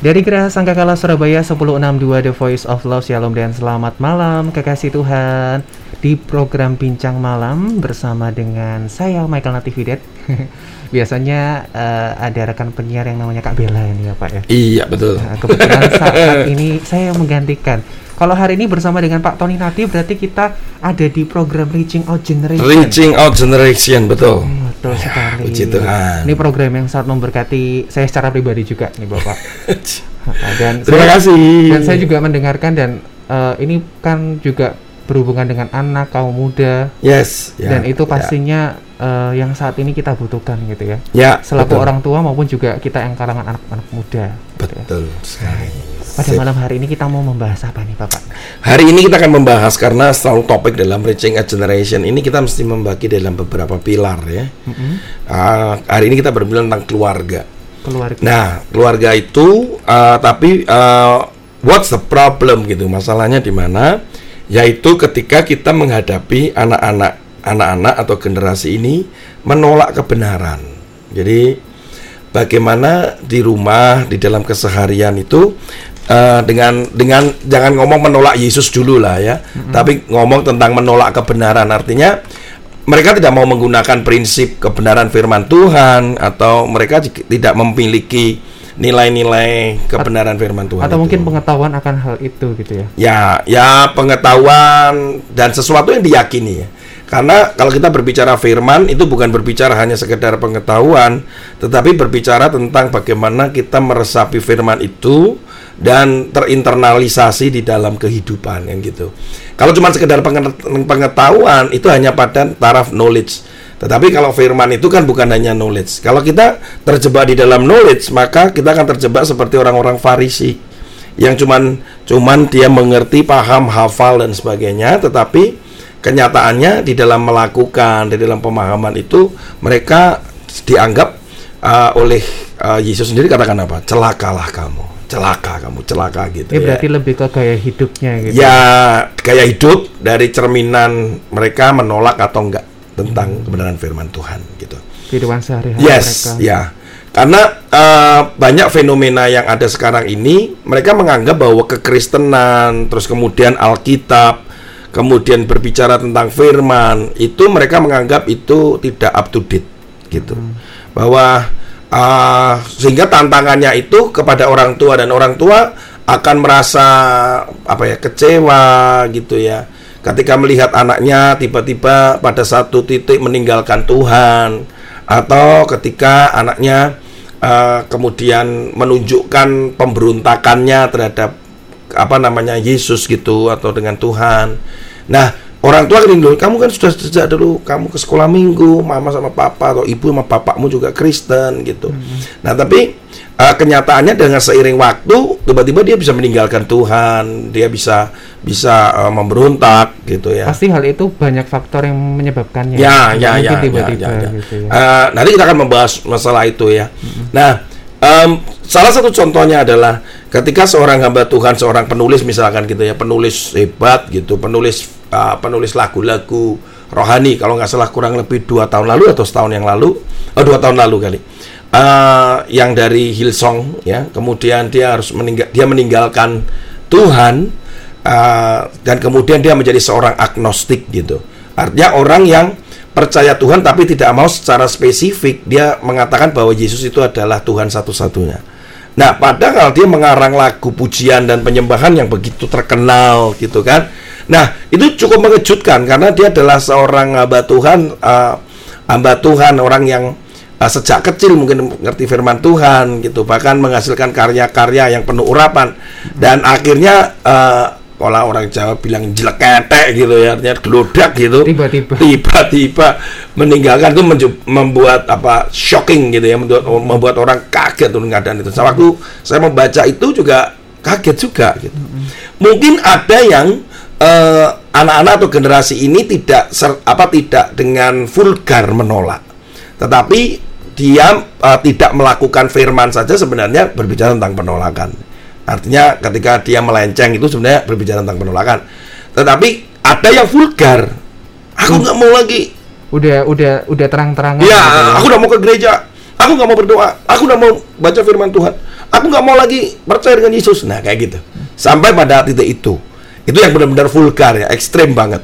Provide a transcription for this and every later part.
Dari Geraha Sangkakala Surabaya 1062 The Voice of Love Shalom dan selamat malam kekasih Tuhan. Di program Bincang Malam bersama dengan saya Michael Natividad. Biasanya eh, ada rekan penyiar yang namanya Kak Bella ini ya Pak ya? Iya betul. Nah, kebetulan saat ini saya yang menggantikan. Kalau hari ini bersama dengan Pak Tony Nadi berarti kita ada di program Reaching Out Generation. Reaching out generation betul. Hmm, Betul sekali. puji Tuhan. Ini program yang sangat memberkati saya secara pribadi juga nih Bapak. dan Terima saya, kasih. Dan saya juga mendengarkan dan eh, ini kan juga berhubungan dengan anak kaum muda Yes. ya, dan itu ya. pastinya eh, yang saat ini kita butuhkan gitu ya. Ya. Selaku betul. orang tua maupun juga kita yang kalangan anak-anak muda. gitu ya. Betul sekali. Pada malam hari ini kita mau membahas apa nih Bapak? Hari ini kita akan membahas karena selalu topik dalam Reaching a Generation ini kita mesti membagi dalam beberapa pilar ya. Mm-mm. Ah, hari ini kita berbicara tentang keluarga. Keluarga. Nah, keluarga itu ah, tapi ah, what's the problem gitu? Masalahnya di mana? Yaitu ketika kita menghadapi anak-anak anak-anak atau generasi ini menolak kebenaran. Jadi bagaimana di rumah di dalam keseharian itu eh, dengan dengan jangan ngomong menolak Yesus dulu lah ya, tapi ngomong tentang menolak kebenaran artinya mereka tidak mau menggunakan prinsip kebenaran firman Tuhan atau mereka tidak memiliki nilai-nilai kebenaran firman Tuhan Atau itu. mungkin pengetahuan akan hal itu gitu ya. Ya, ya pengetahuan dan sesuatu yang diyakini ya. Karena kalau kita berbicara firman itu bukan berbicara hanya sekedar pengetahuan, tetapi berbicara tentang bagaimana kita meresapi firman itu dan terinternalisasi di dalam kehidupan kan gitu. Kalau cuma sekedar penget- pengetahuan itu hanya pada taraf knowledge. Tetapi kalau firman itu kan bukan hanya knowledge. Kalau kita terjebak di dalam knowledge, maka kita akan terjebak seperti orang-orang Farisi yang cuman cuman dia mengerti, paham, hafal dan sebagainya, tetapi kenyataannya di dalam melakukan, di dalam pemahaman itu mereka dianggap uh, oleh uh, Yesus sendiri katakan apa? Celakalah kamu, celaka kamu, celaka gitu Ini ya. berarti lebih ke gaya hidupnya gitu. Ya gaya hidup dari cerminan mereka menolak atau enggak tentang kebenaran firman Tuhan gitu. Kehidupan sehari-hari Yes, mereka. ya. Karena eh, banyak fenomena yang ada sekarang ini, mereka menganggap bahwa kekristenan, terus kemudian Alkitab, kemudian berbicara tentang firman, itu mereka menganggap itu tidak up to date, gitu. Bahwa eh, sehingga tantangannya itu kepada orang tua dan orang tua akan merasa apa ya kecewa gitu ya ketika melihat anaknya tiba-tiba pada satu titik meninggalkan Tuhan atau ketika anaknya eh, kemudian menunjukkan pemberontakannya terhadap apa namanya Yesus gitu atau dengan Tuhan. Nah, orang tua dulu, kamu kan sudah sejak dulu kamu ke sekolah minggu, mama sama papa atau ibu sama bapakmu juga Kristen gitu. Nah, tapi eh, kenyataannya dengan seiring waktu tiba-tiba dia bisa meninggalkan Tuhan, dia bisa bisa eh, memberontak gitu ya. Pasti hal itu banyak faktor yang menyebabkannya. Ya, ya, mungkin ya, tiba-tiba ya, ya, ya. gitu ya. Eh, nanti kita akan membahas masalah itu ya. Nah, em, salah satu contohnya adalah ketika seorang hamba Tuhan, seorang penulis misalkan gitu ya, penulis hebat gitu, penulis eh, penulis lagu-lagu rohani, kalau nggak salah kurang lebih dua tahun lalu atau setahun yang lalu, oh dua tahun lalu kali. Eh, yang dari Hillsong ya, kemudian dia harus meninggal, dia meninggalkan Tuhan uh, dan kemudian dia menjadi seorang agnostik gitu. Artinya orang yang percaya Tuhan tapi tidak mau secara spesifik dia mengatakan bahwa Yesus itu adalah Tuhan satu-satunya. Nah, padahal dia mengarang lagu pujian dan penyembahan yang begitu terkenal gitu kan. Nah, itu cukup mengejutkan karena dia adalah seorang hamba Tuhan, uh, Tuhan orang yang uh, sejak kecil mungkin mengerti firman Tuhan gitu, bahkan menghasilkan karya-karya yang penuh urapan dan akhirnya uh, pola orang Jawa bilang jelek ketek gitu ya, artinya gelodak gitu. Tiba-tiba. tiba-tiba meninggalkan itu membuat apa shocking gitu ya, membuat, membuat orang kaget tuh keadaan itu. Waktu saya membaca itu juga kaget juga gitu. Mungkin ada yang eh, anak-anak atau generasi ini tidak ser- apa tidak dengan vulgar menolak, tetapi dia eh, tidak melakukan firman saja sebenarnya berbicara tentang penolakan. Artinya ketika dia melenceng itu sebenarnya berbicara tentang penolakan. Tetapi ada yang vulgar. Aku nggak mau lagi. Udah udah udah terang-terangan. Ya, gitu aku nggak mau ke gereja. Aku nggak mau berdoa. Aku nggak mau baca firman Tuhan. aku nggak mau lagi percaya dengan Yesus. Nah kayak gitu. Sampai pada titik itu. Itu yang benar-benar vulgar ya, ekstrem banget.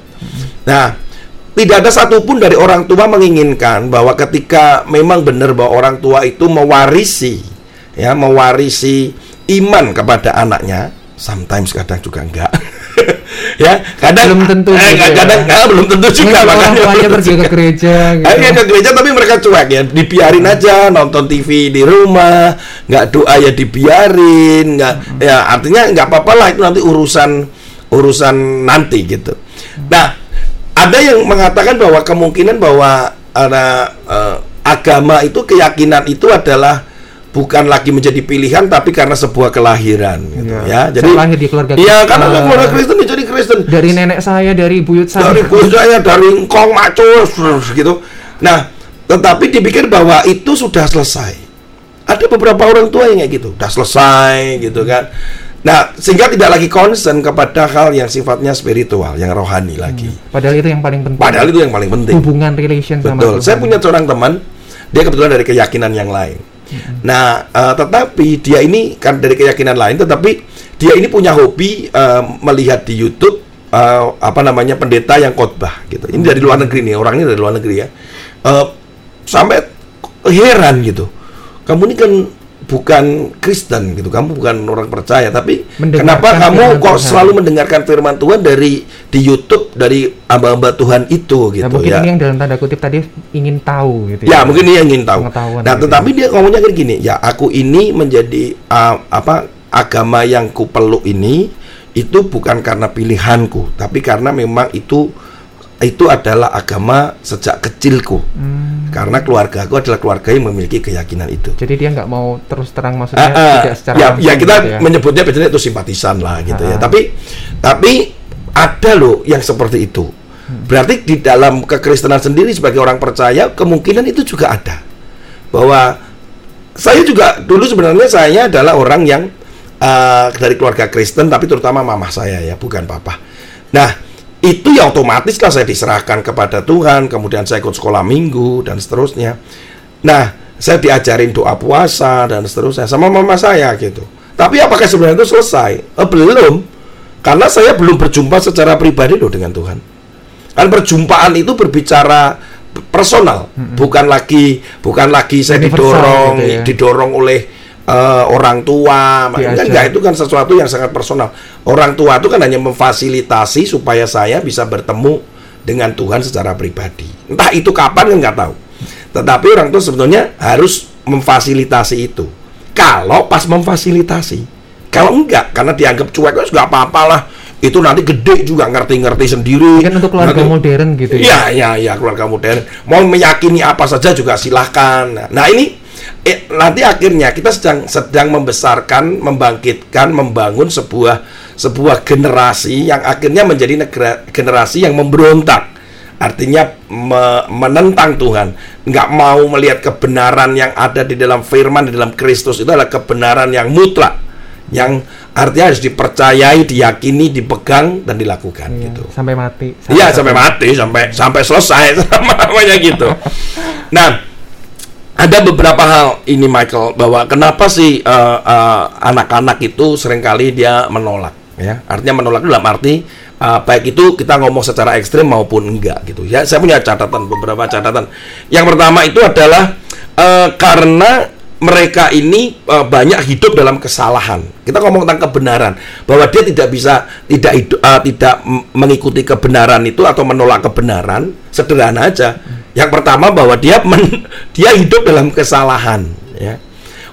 Nah, tidak ada satupun dari orang tua menginginkan bahwa ketika memang benar bahwa orang tua itu mewarisi ya mewarisi iman kepada anaknya sometimes kadang juga enggak ya kadang Belum tentu eh, juga ya. kadang ah, belum tentu juga Mungkin orang makanya tuanya belum pergi ke gereja gitu. Akhirnya ke gereja tapi mereka cuek ya, dibiarin aja nonton TV di rumah, nggak doa ya dibiarin, nggak ya artinya nggak apa-apa lah itu nanti urusan urusan nanti gitu. Nah, ada yang mengatakan bahwa kemungkinan bahwa ada eh, agama itu keyakinan itu adalah bukan lagi menjadi pilihan tapi karena sebuah kelahiran gitu Iya. ya. Jadi Saya lahir di keluarga Iya, karena Kristen. keluarga Kristen ya jadi Kristen. Dari nenek saya, dari buyut saya. dari bos saya dari engkong macus gitu. Nah tetapi dipikir bahwa itu sudah selesai. Ada beberapa orang tua yang kayak gitu. Udah selesai gitu kan. Nah sehingga tidak lagi concern kepada hal yang sifatnya spiritual yang rohani lagi. Padahal itu yang paling penting. padahal itu yang paling penting. Hubungan relation sama betul. Saya punya seorang teman dia kebetulan dari keyakinan yang lain nah eh, tetapi dia ini kan dari keyakinan lain tetapi dia ini punya hobi eh, melihat di YouTube eh, apa namanya pendeta yang khotbah gitu. Ini dari luar negeri nih orang ini dari luar negeri ya. Eh, sampai heran gitu. Kamu ini kan bukan Kristen gitu kamu bukan orang percaya tapi kenapa kamu kok Tuhan. selalu mendengarkan firman Tuhan dari di YouTube dari hamba-hamba Tuhan itu gitu Nah, mungkin ya ini yang dalam tanda kutip tadi ingin tahu gitu Ya, mungkin dia ingin tahu. Nah, gitu tetapi dia ngomongnya kan gini, ya aku ini menjadi uh, apa agama yang ku peluk ini itu bukan karena pilihanku, tapi karena memang itu itu adalah agama sejak kecilku. Hmm, Karena keluarga aku adalah keluarga yang memiliki keyakinan itu. jadi dia nggak mau terus terang maksudnya Ah, ah. tidak secara ya, ya kita gitu ya. menyebutnya biasanya itu simpatisan lah gitu ya. Ah. Tapi tapi ada loh yang seperti itu. Hmm. Berarti di dalam kekristenan sendiri sebagai orang percaya kemungkinan itu juga ada. Bahwa saya juga dulu sebenarnya saya adalah orang yang eh, dari keluarga Kristen tapi terutama mamah saya ya, bukan papa. Nah, itu ya otomatis lah saya diserahkan kepada Tuhan, kemudian saya ikut sekolah minggu dan seterusnya. Nah, saya diajarin doa puasa dan seterusnya sama mama saya gitu. Tapi apakah sebenarnya itu selesai? Eh, belum. Karena saya belum berjumpa secara pribadi loh dengan Tuhan. Kan perjumpaan itu berbicara personal, bukan lagi bukan lagi saya Universal didorong gitu ya. didorong oleh eh, orang tua. Diajar. Enggak, itu kan sesuatu yang sangat personal. Orang tua itu kan hanya memfasilitasi supaya saya bisa bertemu dengan Tuhan secara pribadi. Entah itu kapan kan nggak tahu. Tetapi orang tua sebetulnya harus memfasilitasi itu. Kalau pas memfasilitasi, kalau enggak karena dianggap cuek, "Oh, nggak apa-apalah. Itu nanti gede juga ngerti-ngerti sendiri. kan untuk keluarga Nanti- modern gitu ya Iya, iya, iya, keluarga modern. Mau meyakini apa saja juga silahkan. Nah, ini eh, nanti akhirnya kita sedang sedang membesarkan, membangkitkan, membangun sebuah sebuah generasi yang akhirnya menjadi negara, generasi yang memberontak. Artinya me- menentang Tuhan, nggak mau melihat kebenaran yang ada di dalam firman di dalam Kristus itu adalah kebenaran yang mutlak, yang artinya harus dipercayai, diyakini, dipegang dan dilakukan Iya, gitu. sampai mati Iya sampai mati sampai sampai selesai namanya gitu. Nah ada beberapa hal ini Michael bahwa kenapa sih eh, eh, anak-anak itu sering kali dia menolak ya. Artinya menolak itu dalam arti eh, baik itu kita ngomong secara ekstrim maupun enggak gitu. Ya saya punya catatan beberapa catatan. Yang pertama itu adalah eh, karena mereka ini eh, banyak hidup dalam kesalahan. Kita ngomong tentang kebenaran bahwa dia tidak bisa tidak hidup, eh, tidak mengikuti kebenaran itu atau menolak kebenaran sederhana aja. Yang pertama bahwa dia men- dia hidup dalam kesalahan. Ya.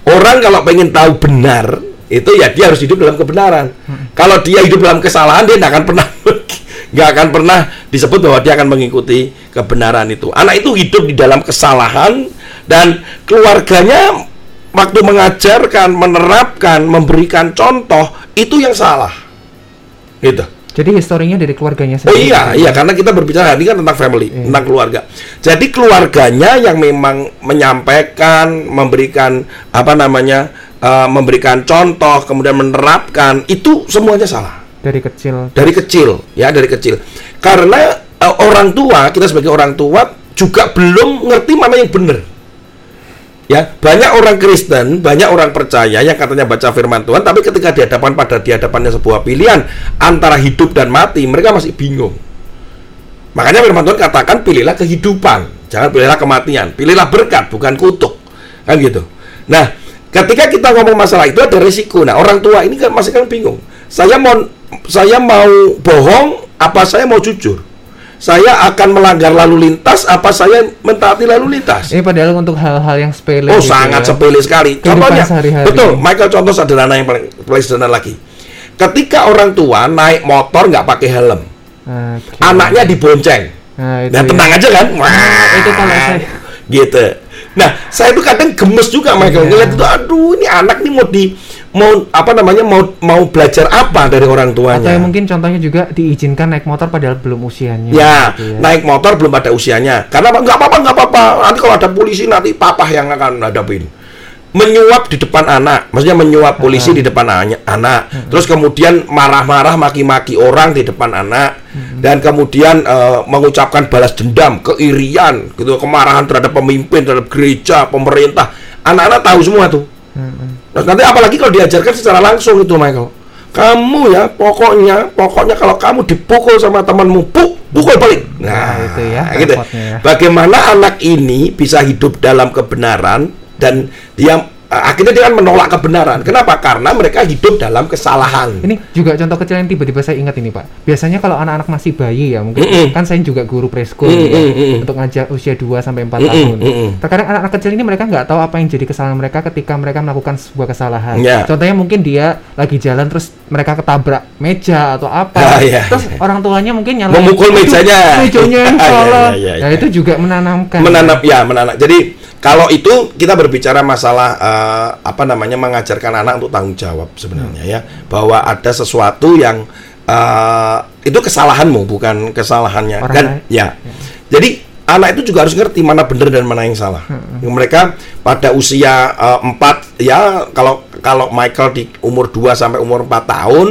Orang kalau pengen tahu benar itu ya dia harus hidup dalam kebenaran. Kalau dia hidup dalam kesalahan dia tidak akan pernah nggak akan pernah disebut bahwa dia akan mengikuti kebenaran itu. Anak itu hidup di dalam kesalahan dan keluarganya waktu mengajarkan, menerapkan, memberikan contoh itu yang salah. Gitu. jadi historinya dari keluarganya Oh sendiri iya, iya karena kita berbicara ini kan tentang family, Iya. tentang keluarga. Jadi keluarganya yang memang menyampaikan, memberikan apa namanya, eh, memberikan contoh, kemudian menerapkan itu semuanya salah dari kecil dari kecil, ya dari kecil. Karena eh, orang tua kita sebagai orang tua juga belum ngerti mana yang benar. Ya, banyak orang Kristen, banyak orang percaya yang katanya baca firman Tuhan, tapi ketika di hadapan pada di hadapannya sebuah pilihan antara hidup dan mati, mereka masih bingung. Makanya firman Tuhan katakan pilihlah kehidupan, jangan pilihlah kematian, pilihlah berkat bukan kutuk. Kan gitu. Nah, ketika kita ngomong masalah itu ada resiko. Nah, orang tua ini kan masih kan bingung. Saya mau saya mau bohong apa saya mau jujur? Saya akan melanggar lalu lintas apa saya mentaati lalu lintas? Ini padahal untuk hal-hal yang sepele. Oh, gitu sangat ya. sepele sekali. Kehidupan Contohnya, sehari-hari. betul. Michael contoh sederhana yang paling, paling sederhana lagi. Ketika orang tua naik motor nggak pakai helm, Oke. anaknya dibonceng. Nah, itu Nah, ya. tenang aja kan? Wah, itu kalau saya- gitu. Nah, saya tuh kadang gemes juga Michael Iya. ngeliat itu. Aduh, ini anak nih mau di mau apa namanya mau mau belajar apa dari orang Atau tuanya? yang mungkin contohnya juga diizinkan naik motor padahal belum usianya. Ya, gitu naik motor belum pada usianya. Karena apa? nggak apa-apa, nggak apa-apa. Nanti kalau ada polisi nanti papa yang akan hadapin. Menyuap di depan anak, maksudnya menyuap polisi di depan anak. Terus kemudian marah-marah maki-maki orang di depan anak dan kemudian eh, mengucapkan balas dendam, keirian, gitu, kemarahan terhadap pemimpin, terhadap gereja, pemerintah. Anak-anak tahu semua tuh. Nah, nanti apalagi kalau diajarkan secara langsung itu Michael. Kamu ya pokoknya pokoknya kalau kamu dipukul sama temanmu, puk, pukul balik. Nah, itu ya, gitu. repotnya ya. Bagaimana anak ini bisa hidup dalam kebenaran dan dia akhirnya dia kan menolak kebenaran. Kenapa? Karena mereka hidup dalam kesalahan. Ini juga contoh kecil yang tiba-tiba saya ingat ini Pak. Biasanya kalau anak-anak masih bayi ya mungkin Mm-mm. kan saya juga guru preschool gitu ya, mm-mm. untuk ngajar usia 2 sampai 4 Mm-mm, tahun. mm-mm. Terkadang anak-anak kecil ini mereka nggak tahu apa yang jadi kesalahan mereka ketika mereka melakukan sebuah kesalahan. Ya. Contohnya mungkin dia lagi jalan terus mereka ketabrak meja atau apa. Ah, iya, terus iya. orang tuanya mungkin nyalain Memukul "Itu mejanya." Mejanya yang Iya, salah. iya, iya, Nah, iya. itu juga menanamkan. menanam ya menanam jadi kalau itu kita berbicara masalah eh, apa namanya mengajarkan anak untuk tanggung jawab sebenarnya ya. Bahwa ada sesuatu yang eh, itu kesalahanmu bukan kesalahannya. Orang dan lain. ya jadi anak itu juga harus ngerti mana benar dan mana yang salah. Mereka pada usia eh, 4 ya kalau kalau Michael di umur 2 sampai umur 4 tahun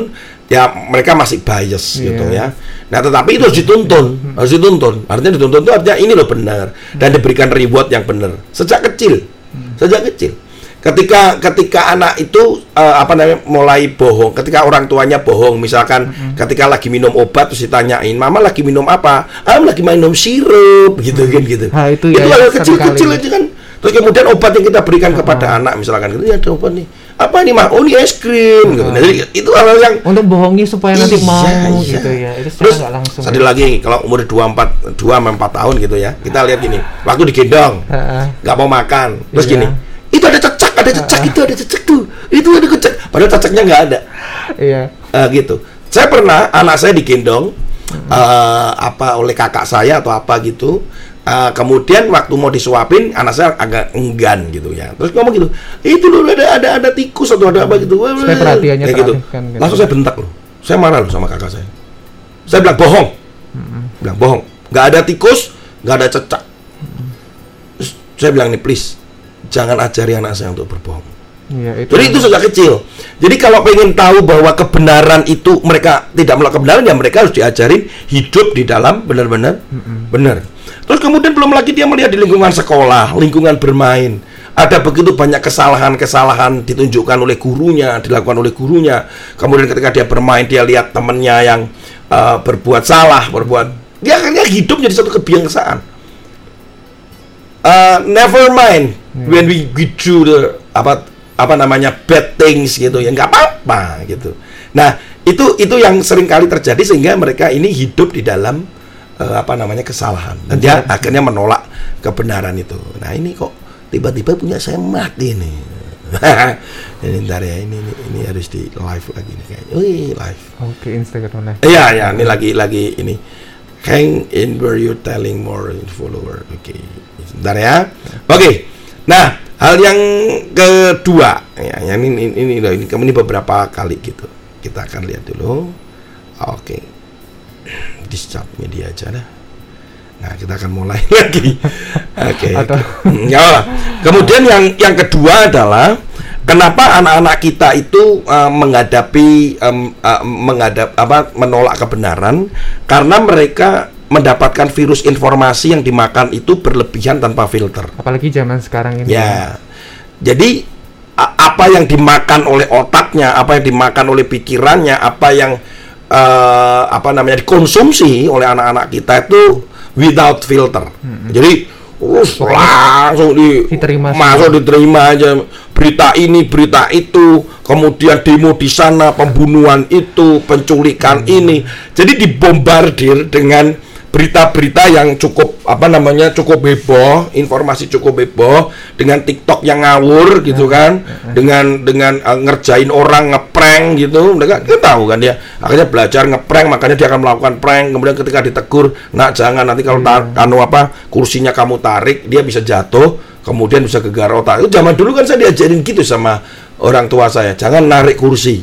ya mereka masih bias Iya. gitu ya Nah, tetapi itu harus dituntun, harus dituntun. Artinya dituntun itu artinya ini loh benar dan diberikan reward yang benar sejak kecil, sejak kecil. Ketika ketika anak itu eh, apa namanya mulai bohong, ketika orang tuanya bohong, misalkan ketika lagi minum obat terus ditanyain, "Mama lagi minum apa?" "Ah, lagi minum sirup." gitu kan gitu. Ah, itu ya, hal yang kecil-kecil aja kan. Terus kemudian obat yang kita berikan kepada anak misalkan gitu, "Ini ada obat nih." "Apa nih, Mah?" "Oh, ini es krim." gitu. Nah, jadi itu hal-hal yang untuk bohongi supaya nanti Iya, mau iya. gitu ya. Itu Terus langsung. ya. lagi kalau umur 24 2 sampai 4 tahun gitu ya. Kita lihat gini, waktu digendong Heeh. nggak mau makan. Terus Iya. gini, itu ada cecak, ada cecak, itu ada cecak tuh. Itu ada cecak. Padahal cecaknya nggak ada. Iya. Eh, gitu. Saya pernah anak saya digendong eh, apa oleh kakak saya atau apa gitu. Eh, kemudian waktu mau disuapin anak saya agak enggan gitu ya. Terus ngomong gitu, itu loh ada ada ada tikus atau ada apa gitu. Supaya perhatiannya Kayak gitu. gitu. Langsung saya bentak loh. Saya marah loh sama kakak saya. Saya bilang bohong. Bilang bohong. Nggak ada tikus, nggak ada cecak. Terus saya bilang nih please, jangan ajari anak saya untuk berbohong. Iya, itu. Jadi itu sejak kecil. Jadi kalau pengen tahu bahwa kebenaran itu mereka tidak melakukan kebenaran ya mereka harus diajarin hidup di dalam benar-benar benar. Terus kemudian belum lagi dia melihat di lingkungan sekolah, lingkungan bermain. Ada begitu banyak kesalahan-kesalahan ditunjukkan oleh gurunya, dilakukan oleh gurunya. Kemudian ketika dia bermain dia lihat temennya yang uh, berbuat salah, berbuat dia akhirnya hidup jadi satu kebiasaan. Uh, never mind when we, we do the apa apa namanya bad things gitu ya nggak apa-apa gitu. Nah itu itu yang sering kali terjadi sehingga mereka ini hidup di dalam eh, apa namanya kesalahan dan dia akhirnya menolak kebenaran itu. Nah ini kok tiba-tiba punya saya mati nih. ini ntar ya ini, ini ini harus di live lagi nih kayaknya. Wih live. Oke, Instagram live. Iya ya ini lagi lagi ini hang in where you telling more in follower. Oke, sebentar ya. Oke, nah hal yang kedua ya yang ini ini ini, ini, ini beberapa kali gitu kita akan lihat dulu. Oke, discharge media aja dah. Nah kita akan mulai lagi. Oke. Atau- Ya. Kemudian yang yang kedua adalah kenapa anak-anak kita itu uh, menghadapi um, uh, menghadap apa menolak kebenaran karena mereka mendapatkan virus informasi yang dimakan itu berlebihan tanpa filter. Apalagi zaman sekarang ini. Ya. Jadi a- apa yang dimakan oleh otaknya, apa yang dimakan oleh pikirannya, apa yang eh, apa namanya dikonsumsi oleh anak-anak kita itu without filter. Jadi terus langsung di Diterima masuk diterima aja berita ini, berita itu, kemudian demo di sana, pembunuhan itu, penculikan ini. Jadi dibombardir dengan berita-berita yang cukup apa namanya cukup heboh, informasi cukup heboh dengan TikTok yang ngawur gitu kan, dengan dengan uh, ngerjain orang ngeprank gitu, mereka kan tahu kan dia. Akhirnya belajar ngeprank makanya dia akan melakukan prank, kemudian ketika ditegur, nak jangan nanti kalau tar- anu apa kursinya kamu tarik dia bisa jatuh, kemudian bisa gegar otak. Itu zaman dulu kan saya diajarin gitu sama orang tua saya, jangan narik kursi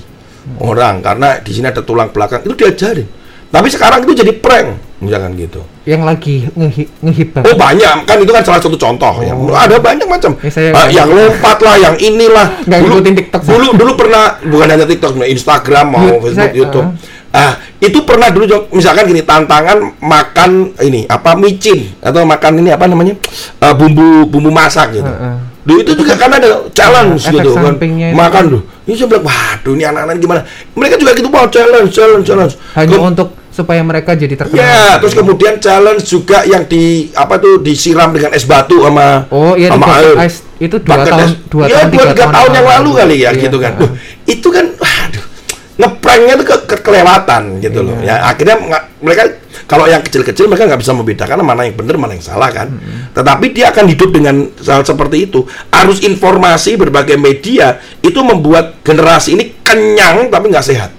orang karena di sini ada tulang belakang. Itu diajarin. Tapi sekarang itu jadi prank, misalkan gitu. Yang lagi ngehi ngehip banget. Oh banyak kan itu kan salah satu contoh ya. Ada banyak macam. Ya, saya- Ah, yang lompat lah, yang inilah. Nggak ngikutin TikTok, saya. Dulu dulu pernah bukan hanya TikTok, Instagram mau Facebook, saya- YouTube. Ah, itu pernah dulu misalkan gini tantangan makan ini apa micin atau makan ini apa namanya Ah, bumbu bumbu masak gitu. Heeh. Dulu itu juga kan ada challenge efek gitu kan. Makan tuh. Ini saya bilang, waduh ini anak-anak gimana? Mereka juga gitu mau challenge, challenge, challenge. Hanya Kem- untuk supaya mereka jadi terkenal. Ya, terus kemudian challenge juga yang di apa tuh disiram dengan es batu sama Oh, iya, sama air. Ice. Itu dua Bucket tahun- Ice. dua Iya, tahun, dua tiga tiga tahun tahun yang lalu kali ya Iya, gitu kan. Duh, itu kan waduh. Ngepranknya tuh ke, ke- kelewatan gitu loh. Iya. Ya, akhirnya mereka kalau yang kecil-kecil mereka nggak bisa membedakan mana yang benar mana yang salah kan. Tetapi dia akan hidup dengan hal seperti itu. Arus informasi berbagai media itu membuat generasi ini kenyang tapi nggak sehat.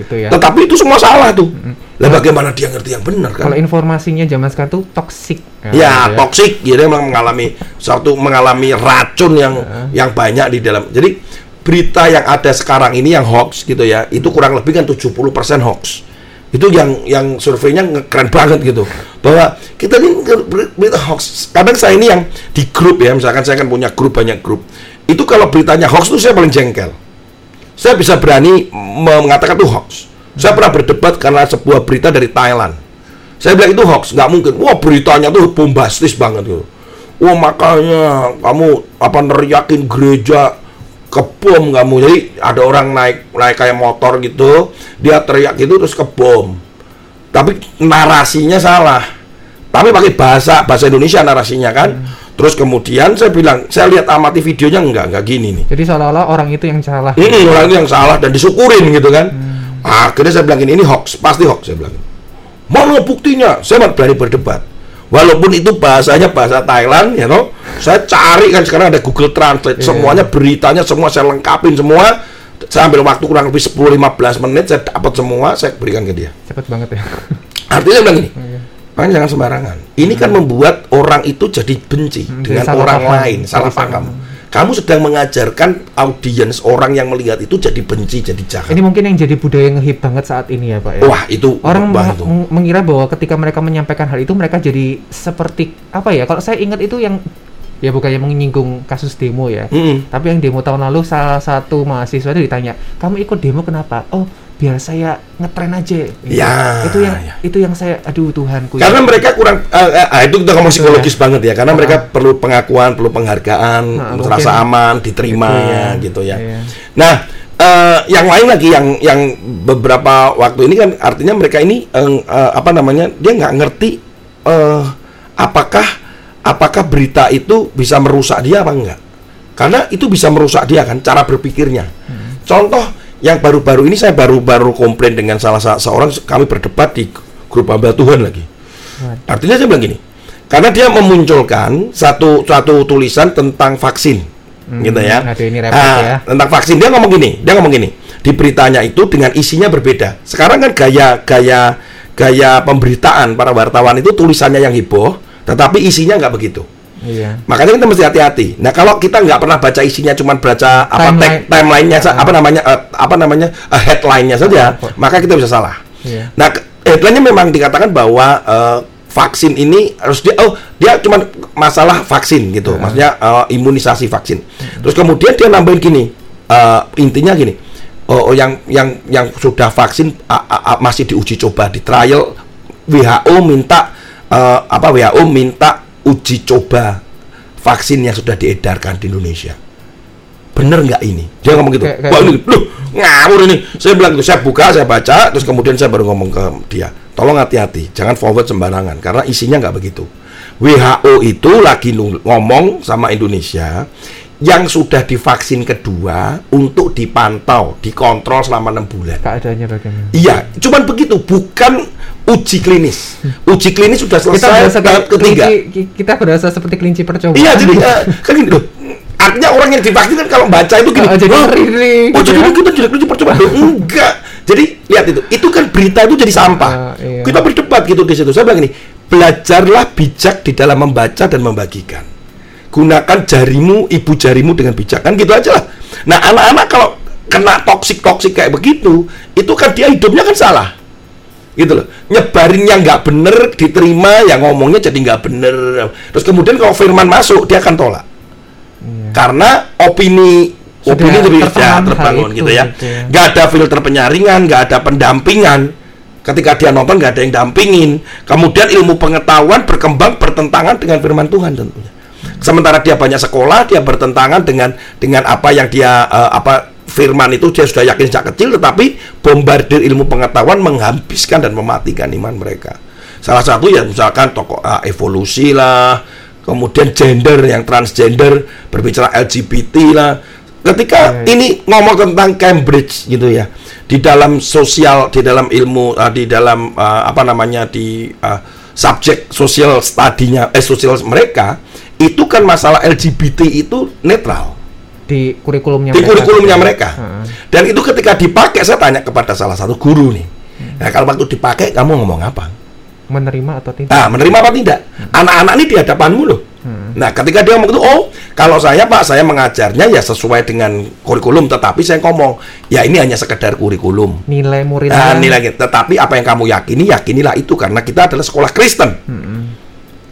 Gitu ya. Tetapi itu semua salah tuh. Lah bagaimana dia ngerti yang benar kan? Kalau informasinya zaman sekarang tuh toxic. ya gitu toksik dia memang mengalami suatu mengalami racun yang yang banyak di dalam. Jadi berita yang ada sekarang ini yang hoax gitu ya itu kurang lebih kan 70% hoax. Itu yang yang surveinya keren banget gitu. Bahwa kita ini ber- ber- berita hoax. Kadang saya ini yang di grup ya misalkan saya kan punya grup banyak grup. Itu kalau beritanya hoax itu saya paling jengkel saya bisa berani mengatakan itu hoax saya pernah berdebat karena sebuah berita dari Thailand saya bilang itu hoax, nggak mungkin. Wah beritanya tuh bombastis banget gitu. Wah makanya kamu apa neriakin gereja kebom kamu. Jadi ada orang naik naik kayak motor gitu, dia teriak gitu terus kebom. Tapi narasinya salah. Tapi pakai bahasa bahasa Indonesia narasinya kan. Terus kemudian saya bilang, saya lihat amati videonya enggak enggak gini nih. Jadi seolah-olah orang itu yang salah. Ini orang itu yang salah dan disyukurin gitu kan. Akhirnya saya bilang ini hoax, pasti hoax saya bilang. Mana buktinya? Saya berani berdebat. Walaupun itu bahasanya bahasa Thailand, ya toh. Saya cari kan sekarang ada Google Translate, Iya. semuanya beritanya semua saya lengkapin semua. Saya ambil waktu kurang lebih 10-15 menit, saya dapat semua, saya berikan ke dia. Cepet banget ya. Artinya bilang gini, Iya. Makanya jangan sembarangan. Ini kan membuat orang itu jadi benci Hmm, dengan salah orang paham. lain, salah paham. Kamu sedang mengajarkan audiens orang yang melihat itu jadi benci, jadi jahat. Ini mungkin yang jadi budaya ngehip banget saat ini ya, Pak ya. Wah, itu Orang meng- mengira bahwa ketika mereka menyampaikan hal itu mereka jadi seperti apa ya? Kalau saya ingat itu yang ya bukannya menyinggung kasus demo ya. Mm-mm. Tapi yang demo tahun lalu salah satu mahasiswa itu ditanya, "Kamu ikut demo kenapa?" "Oh, biar saya ngetren aja." Gitu. Ya, Itu yang ya. itu yang saya aduh Tuhanku. ya. Karena mereka kurang eh, ah, itu kita ngomong psikologis ya. banget ya. Karena Ah. mereka perlu pengakuan, perlu penghargaan, merasa mungkin aman, diterima gitu gitu ya. Iya. Nah, eh, yang lain lagi yang yang beberapa waktu ini kan artinya mereka ini eh, eh, apa namanya? Dia nggak ngerti eh, apakah apakah berita itu bisa merusak dia apa enggak. Karena itu bisa merusak dia kan cara berpikirnya. Hmm. Contoh yang baru-baru ini saya baru-baru komplain dengan salah sa- seorang kami berdebat di grup hamba Tuhan lagi. Artinya saya bilang gini, karena dia memunculkan satu satu tulisan tentang vaksin, Hmm, gitu ya. aduh, ini repot Ah, ya. Tentang vaksin dia ngomong gini, dia ngomong gini. Di beritanya itu dengan isinya berbeda. Sekarang kan gaya gaya gaya pemberitaan para wartawan itu tulisannya yang heboh, tetapi isinya nggak begitu. Iya. Makanya kita mesti hati-hati. Nah, kalau kita nggak pernah baca isinya, cuman baca apa Timeline. tag timelinenya, Ah. apa namanya, eh, apa namanya eh, headline-nya saja, Apa? maka kita bisa salah. Iya. Nah, headline-nya memang dikatakan bahwa eh, vaksin ini harus dia oh dia cuma masalah vaksin gitu, Ya. maksudnya eh, imunisasi vaksin. Terus kemudian dia nambahin gini, eh, intinya gini, oh, oh, yang yang yang sudah vaksin a- a- a- masih diuji coba di trial WHO minta eh, apa WHO minta uji coba vaksin yang sudah diedarkan di Indonesia. Bener nggak ini? Dia ngomong gitu. Kayak- Wah ini, loh ngawur ini. Saya bilang gitu, saya buka, saya baca, terus kemudian saya baru ngomong ke dia. Tolong hati-hati, jangan forward sembarangan karena isinya nggak begitu. WHO itu lagi ngomong sama Indonesia yang sudah divaksin kedua untuk dipantau, dikontrol selama enam bulan. Keadaannya bagaimana? Iya, cuman begitu, bukan uji klinis. Uji klinis sudah Kita selesai berasa tahap ketiga. kelinci, ki- kita berasa seperti kelinci percobaan. Iya, jadi eh, kan gini loh. Artinya orang yang divaksin kan kalau baca itu gini. Oh, jadi "Wah, ngeri nih, Oh, gitu jadi ya." kita jelek lucu percobaan. Enggak. Jadi lihat itu. Itu kan berita itu jadi sampah. Ah, iya. Kita berdebat gitu di situ. Saya bilang ini, belajarlah bijak di dalam membaca dan membagikan. Gunakan jarimu, ibu jarimu dengan bijak. Kan gitu aja lah. Nah, anak-anak kalau kena toksik-toksik kayak begitu, itu kan dia hidupnya kan salah gitu loh. Nyebarin yang nggak bener diterima yang ngomongnya jadi nggak bener. Terus kemudian kalau firman masuk dia akan tolak. Iya. karena opini Sudah opini itu bisa tertanam hal terbangun itu, gitu ya. gitu ya. nggak ada filter penyaringan nggak ada pendampingan. Ketika dia nonton nggak ada yang dampingin. Kemudian ilmu pengetahuan berkembang bertentangan dengan firman Tuhan tentunya. Sementara dia banyak sekolah dia bertentangan dengan dengan apa yang dia eh, apa firman itu dia sudah yakin sejak kecil tetapi bombardir ilmu pengetahuan menghabiskan dan mematikan iman mereka. Salah satu ya misalkan tokoh ah, evolusi lah kemudian gender yang transgender berbicara LGBT lah. Ketika Iya, iya. ini ngomong tentang Cambridge gitu ya di dalam sosial di dalam ilmu ah, di dalam ah, apa namanya di ah, subjek sosial studinya eh sosial mereka itu kan masalah LGBT itu netral di kurikulumnya di kurikulumnya gitu ya. mereka. Heeh. Dan itu ketika dipakai saya tanya kepada salah satu guru nih. Nah, kalau waktu dipakai kamu ngomong apa? menerima atau tidak Nah, menerima apa tidak? Anak-anak ini di hadapanmu loh. Nah, ketika dia ngomong itu, oh, kalau saya Pak, saya mengajarnya ya sesuai dengan kurikulum, tetapi saya ngomong, ya ini hanya sekedar kurikulum. nilai muridnya Nah, nilai tetapi apa yang kamu yakini, yakinilah itu karena kita adalah sekolah Kristen.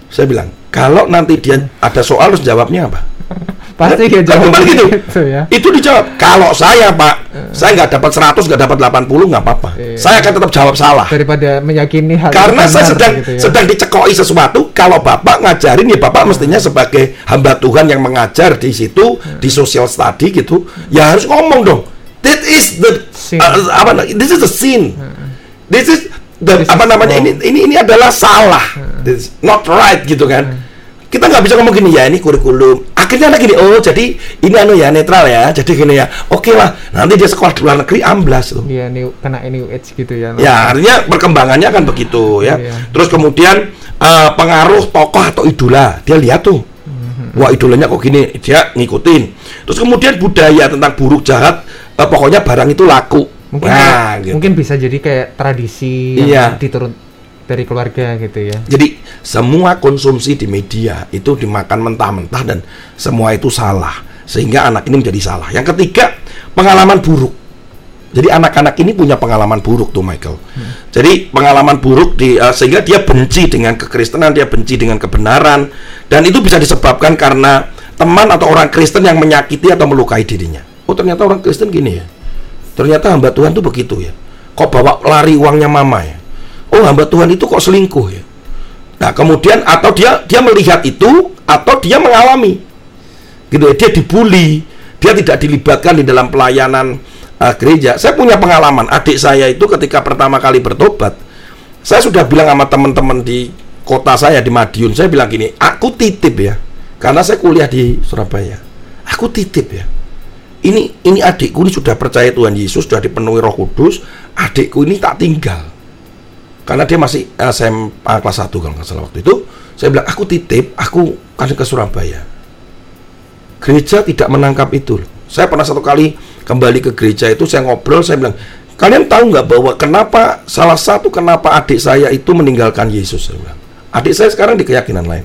Saya bilang, kalau nanti dia ada soal harus jawabnya apa? pasti Kan dia jawab kembali gitu. gitu ya Itu dijawab. Kalau saya Pak, saya nggak dapat 100, nggak dapat 80, nggak apa-apa. Iya. Saya akan tetap jawab salah. daripada meyakini hal Karena itu saya sedang gitu ya. sedang dicekoi sesuatu. Kalau bapak ngajarin ya bapak mestinya sebagai hamba Tuhan yang mengajar di situ di social study gitu, ya harus ngomong dong. That is the Sin. uh, apa? This is the sin. This is the This is apa namanya ini wrong. ini ini adalah salah. This is not right gitu kan. Kita nggak bisa ngomong gini ya ini kurikulum. Akhirnya anak gini, oh jadi ini anu ya netral ya. Jadi gini ya. Oke lah, nanti dia sekolah di luar negeri amblas tuh. Iya, new, kena new age gitu ya Ya, artinya perkembangannya kan begitu ya. Iya. Terus kemudian eh, pengaruh tokoh atau idola, dia lihat tuh. Mhm. Wah, idolanya kok gini, dia ngikutin. Terus kemudian budaya tentang buruk jahat, eh, pokoknya barang itu laku. mungkin nah, gitu. mungkin bisa jadi kayak tradisi Iya. yang diturun dari keluarga gitu ya Jadi semua konsumsi di media itu dimakan mentah-mentah dan semua itu salah sehingga anak ini menjadi salah. Yang ketiga, pengalaman buruk. Jadi anak-anak ini punya pengalaman buruk tuh Michael. Jadi pengalaman buruk di eh, sehingga dia benci dengan kekristenan, dia benci dengan kebenaran dan itu bisa disebabkan karena teman atau orang Kristen yang menyakiti atau melukai dirinya. Oh ternyata orang Kristen gini ya. Ternyata hamba Tuhan tuh begitu ya. Kok bawa lari uangnya mama ya? Oh hamba Tuhan itu kok selingkuh ya? Nah kemudian atau dia dia melihat itu atau dia mengalami, gitu ya. Dia dibully, dia tidak dilibatkan di dalam pelayanan uh, gereja. Saya punya pengalaman. Adik saya itu ketika pertama kali bertobat, saya sudah bilang sama teman-teman di kota saya di Madiun, saya bilang gini, aku titip ya, karena saya kuliah di Surabaya. Aku titip ya ini ini adikku ini sudah percaya Tuhan Yesus sudah dipenuhi Roh Kudus adikku ini tak tinggal karena dia masih SMA kelas 1 kalau nggak salah waktu itu. Saya bilang aku titip aku kasih ke Surabaya. Gereja tidak menangkap itu loh. saya pernah satu kali kembali ke gereja itu saya ngobrol saya bilang kalian tahu nggak bahwa kenapa salah satu kenapa adik saya itu meninggalkan Yesus? Saya bilang. Adik saya sekarang di keyakinan lain.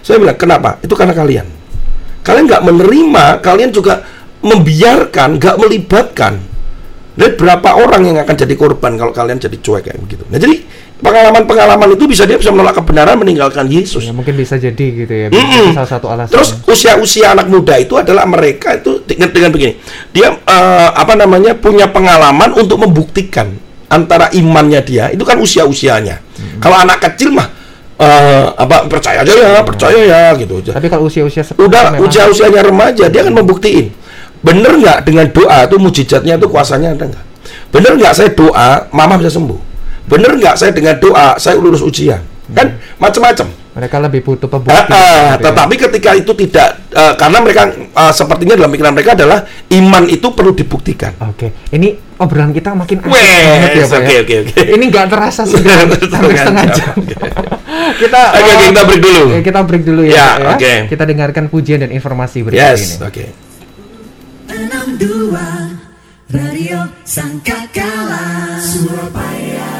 Saya bilang kenapa? Itu karena kalian. Kalian nggak menerima kalian juga membiarkan nggak melibatkan lihat berapa orang yang akan jadi korban kalau kalian jadi cuek kayak begitu nah jadi pengalaman-pengalaman itu bisa dia bisa menolak kebenaran meninggalkan Yesus ya mungkin bisa jadi gitu ya Mm-mm. bisa salah satu alasan Terus usia-usia anak muda itu adalah mereka itu dengan, dengan begini, dia eh, apa namanya punya pengalaman untuk membuktikan antara imannya dia itu kan usia-usianya. Kalau anak kecil mah eh, apa percaya aja ya, percaya ya gitu aja. Tapi kalau usia-usia Udah usia-usianya remaja dia akan membuktiin. Bener nggak dengan doa itu mujizatnya itu kuasanya ada nggak? Bener nggak saya doa mama bisa sembuh? Bener nggak saya dengan doa saya lulus ujian? Kan macam-macam. mereka lebih butuh Ah, pembukti. ah, gitu ya. tetapi ketika itu tidak eh, karena mereka eh, sepertinya dalam pikiran mereka adalah iman itu perlu dibuktikan. Oke, ini obrolan kita makin asik banget ya, Pak. oke, ya. oke, oke. Ini nggak terasa sudah sampai setengah jam. kita Oke, oke, eh, kita break dulu. kita break dulu ya, Ya, Pak, oke. Kita dengarkan pujian dan informasi berikut Yes, ini. oke. 62 Radio Sangkakala Surabaya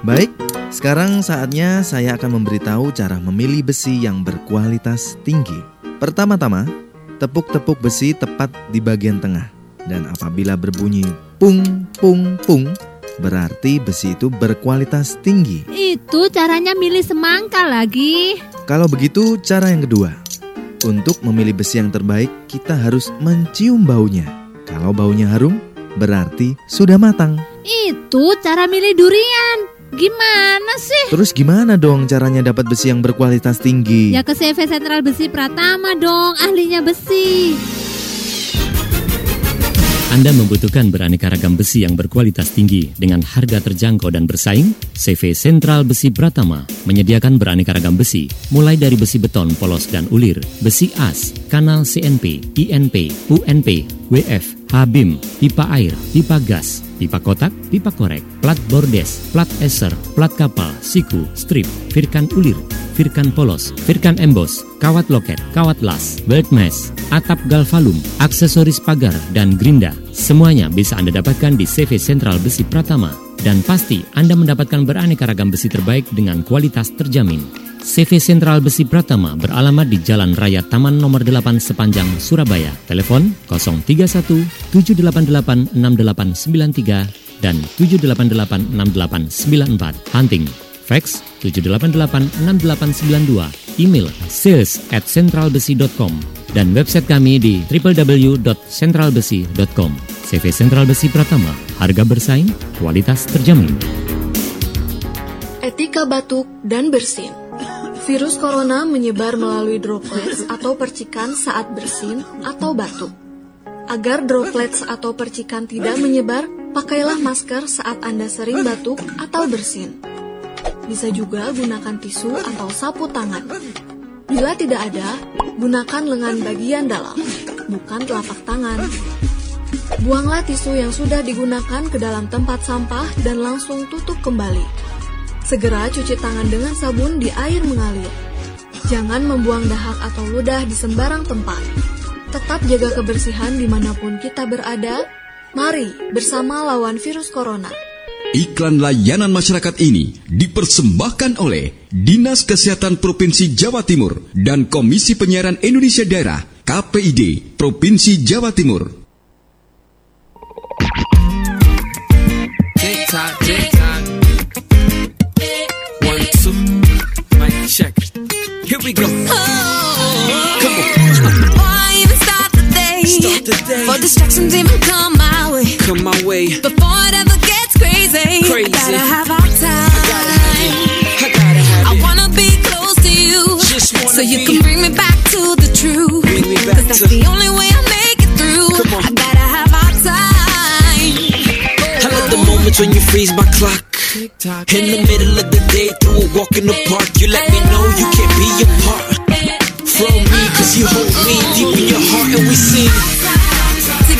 Baik, sekarang saatnya saya akan memberitahu cara memilih besi yang berkualitas tinggi. Pertama-tama, tepuk-tepuk besi tepat di bagian tengah. Dan apabila berbunyi pung pung pung, berarti besi itu berkualitas tinggi. Itu caranya milih semangka lagi. Kalau begitu, cara yang kedua. Untuk memilih besi yang terbaik, kita harus mencium baunya. Kalau baunya harum, berarti sudah matang. Itu cara milih durian. Gimana sih? Terus gimana dong caranya dapat besi yang berkualitas tinggi? Ya ke CV Sentral Besi Pratama dong, ahlinya besi. Anda membutuhkan beraneka ragam besi yang berkualitas tinggi dengan harga terjangkau dan bersaing? CV Sentral Besi Pratama menyediakan beraneka ragam besi, mulai dari besi beton polos dan ulir, besi as, kanal CNP, INP, UNP, WF, HBIM, pipa air, pipa gas, pipa kotak, pipa korek, plat bordes, plat eser, plat kapal, siku, strip, firkan ulir, firkan polos, firkan embos, kawat loket, kawat las, belt mesh, atap galvalum, aksesoris pagar, dan gerinda. Semuanya bisa Anda dapatkan di CV Sentral Besi Pratama. Dan pasti Anda mendapatkan beraneka ragam besi terbaik dengan kualitas terjamin. CV Sentral Besi Pratama beralamat di Jalan Raya Taman Nomor 8 Sepanjang, Surabaya. Telepon 031 788 6893 dan 788 6894. Hunting Fax 788-6892 Email sales at centralbesi.com Dan website kami di www.centralbesi.com CV Sentral Besi Pratama Harga bersaing, kualitas terjamin Etika batuk dan bersin. Virus corona menyebar melalui droplets atau percikan saat bersin atau batuk. Agar droplets atau percikan tidak menyebar, pakailah masker saat Anda sering batuk atau bersin. Bisa juga gunakan tisu atau sapu tangan. Bila tidak ada, gunakan lengan bagian dalam, bukan telapak tangan. Buanglah tisu yang sudah digunakan ke dalam tempat sampah dan langsung tutup kembali. Segera cuci tangan dengan sabun di air mengalir. Jangan membuang dahak atau ludah di sembarang tempat. Tetap jaga kebersihan di mana pun kita berada. Mari bersama lawan virus corona. Iklan layanan masyarakat ini dipersembahkan oleh Dinas Kesehatan Provinsi Jawa Timur dan Komisi Penyiaran Indonesia Daerah KPID Provinsi Jawa Timur. Tick tock, tick tock. One, two, mic check. Here we go. Come on, Why even start the day? start the day. For distractions even come my way. Come my way. Before it ever crazy. I gotta have our time. I gotta have I it. wanna be close to you, Just wanna so you be- can bring me back to the truth. Bring me back 'Cause that's to- the only way I make it through. Come on. I gotta have our time. I love the moments when you freeze my clock. In the middle of the day, through a walk in the park, you let me know you can't be apart from me, cause you hold me deep in your heart and we sing. to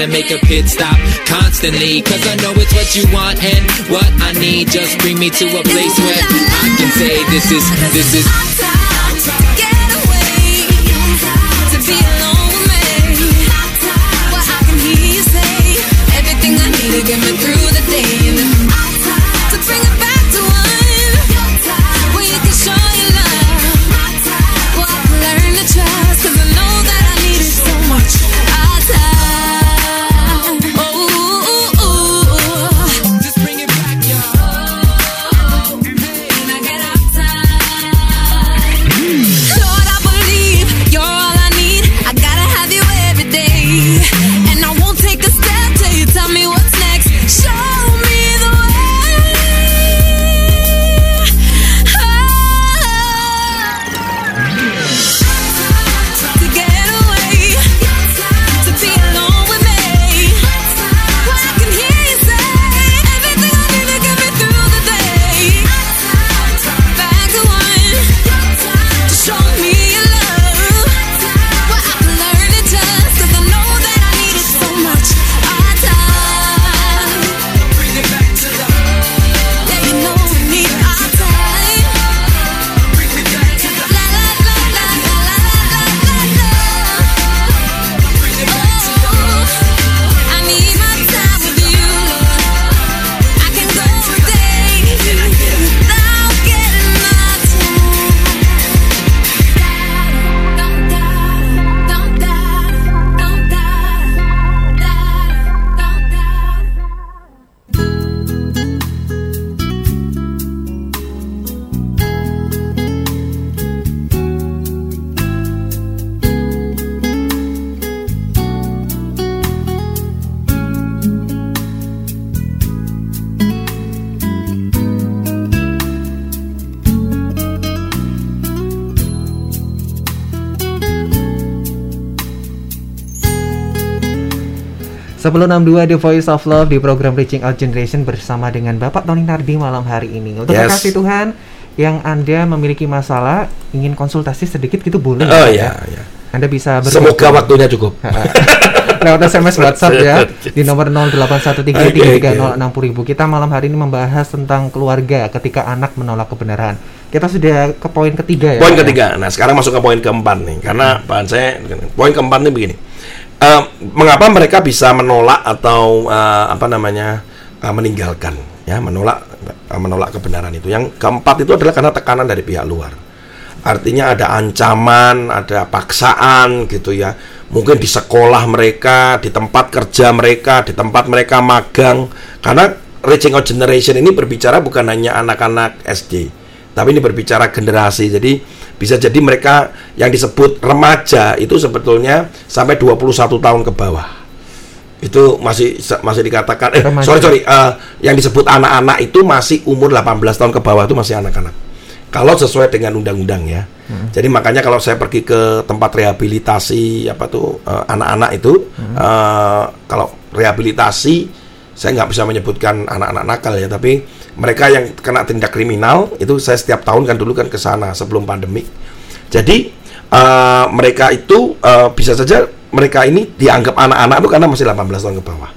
gotta make a pit stop constantly. Cause I know it's what you want and what I need. Just bring me to a place where I can say this is, this is. 1062 The Voice of Love di program Reaching Out Generation bersama dengan Bapak Tony Nardi malam hari ini. Untuk yes. kasih Tuhan yang Anda memiliki masalah ingin konsultasi sedikit gitu boleh. Oh ya, ya. Anda bisa berhubung. Semoga waktunya cukup. Lewat SMS WhatsApp ya di nomor 081333060000 okay. Kita malam hari ini membahas tentang keluarga ketika anak menolak kebenaran. Kita sudah ke poin ketiga ya. Poin ya? ketiga. Ya? Nah, sekarang masuk ke poin keempat nih. Karena bahan saya poin keempat nih begini. Eh, mengapa mereka bisa menolak atau eh, apa namanya eh, meninggalkan ya menolak eh, menolak kebenaran itu. Yang keempat itu adalah karena tekanan dari pihak luar. Artinya ada ancaman, ada paksaan gitu ya. Mungkin di sekolah mereka, di tempat kerja mereka, di tempat mereka magang. Karena Reaching Out Generation ini berbicara bukan hanya anak-anak SD, tapi ini berbicara generasi. Jadi bisa jadi mereka yang disebut remaja itu sebetulnya sampai 21 tahun ke bawah. Itu masih masih dikatakan eh Remaja. sorry sorry eh, yang disebut anak-anak itu masih umur 18 tahun ke bawah itu masih anak-anak. Kalau sesuai dengan undang-undang ya. Jadi makanya kalau saya pergi ke tempat rehabilitasi apa tuh eh, anak-anak itu eh, kalau rehabilitasi saya nggak bisa menyebutkan anak-anak nakal ya, tapi mereka yang kena tindak kriminal itu saya setiap tahun kan dulu kan ke sana sebelum pandemik. Jadi eh, mereka itu eh, bisa saja mereka ini dianggap anak-anak itu karena masih 18 tahun ke bawah.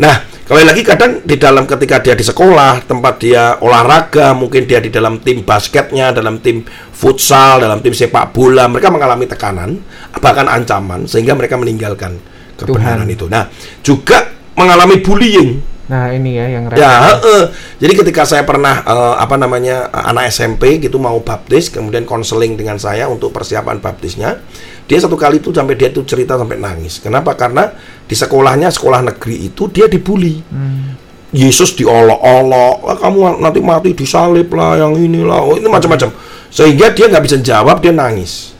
Nah, kembali lagi kadang di dalam ketika dia di sekolah, tempat dia olahraga, mungkin dia di dalam tim basketnya, dalam tim futsal, dalam tim sepak bola, mereka mengalami tekanan, bahkan ancaman sehingga mereka meninggalkan kebenaran Tuhan. itu. Nah, juga mengalami bullying. Nah, ini ya yang Ya, heeh. jadi ketika saya pernah eh, apa namanya anak SMP gitu mau baptis, kemudian konseling dengan saya untuk persiapan baptisnya, dia satu kali itu sampai dia itu cerita sampai nangis. Kenapa? Karena di sekolahnya sekolah negeri itu dia dibully. Yesus diolok-olok, "Ah, kamu nanti mati disalib lah, yang inilah, oh, ini macam-macam. Sehingga dia nggak bisa jawab, dia nangis.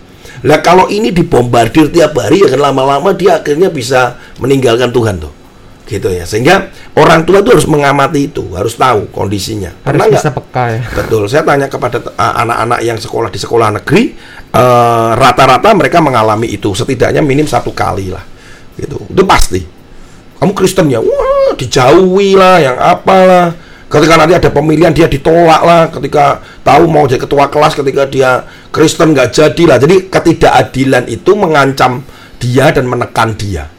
Lah kalau ini dibombardir tiap hari ya kan lama-lama dia akhirnya bisa meninggalkan Tuhan tuh. Gitu ya. Sehingga orang tua itu harus mengamati itu, harus tahu kondisinya. harus Pernah bisa peka ya. Betul. Saya tanya kepada uh, anak-anak yang sekolah di sekolah negeri, uh, rata-rata mereka mengalami itu setidaknya minim satu kali lah. Gitu. Itu pasti. Kamu Kristen ya, wah dijauhi lah, yang apalah. Ketika nanti ada pemilihan dia ditolak lah. Ketika tahu mau jadi ketua kelas, ketika dia Kristen nggak jadi lah. Jadi ketidakadilan itu mengancam dia dan menekan dia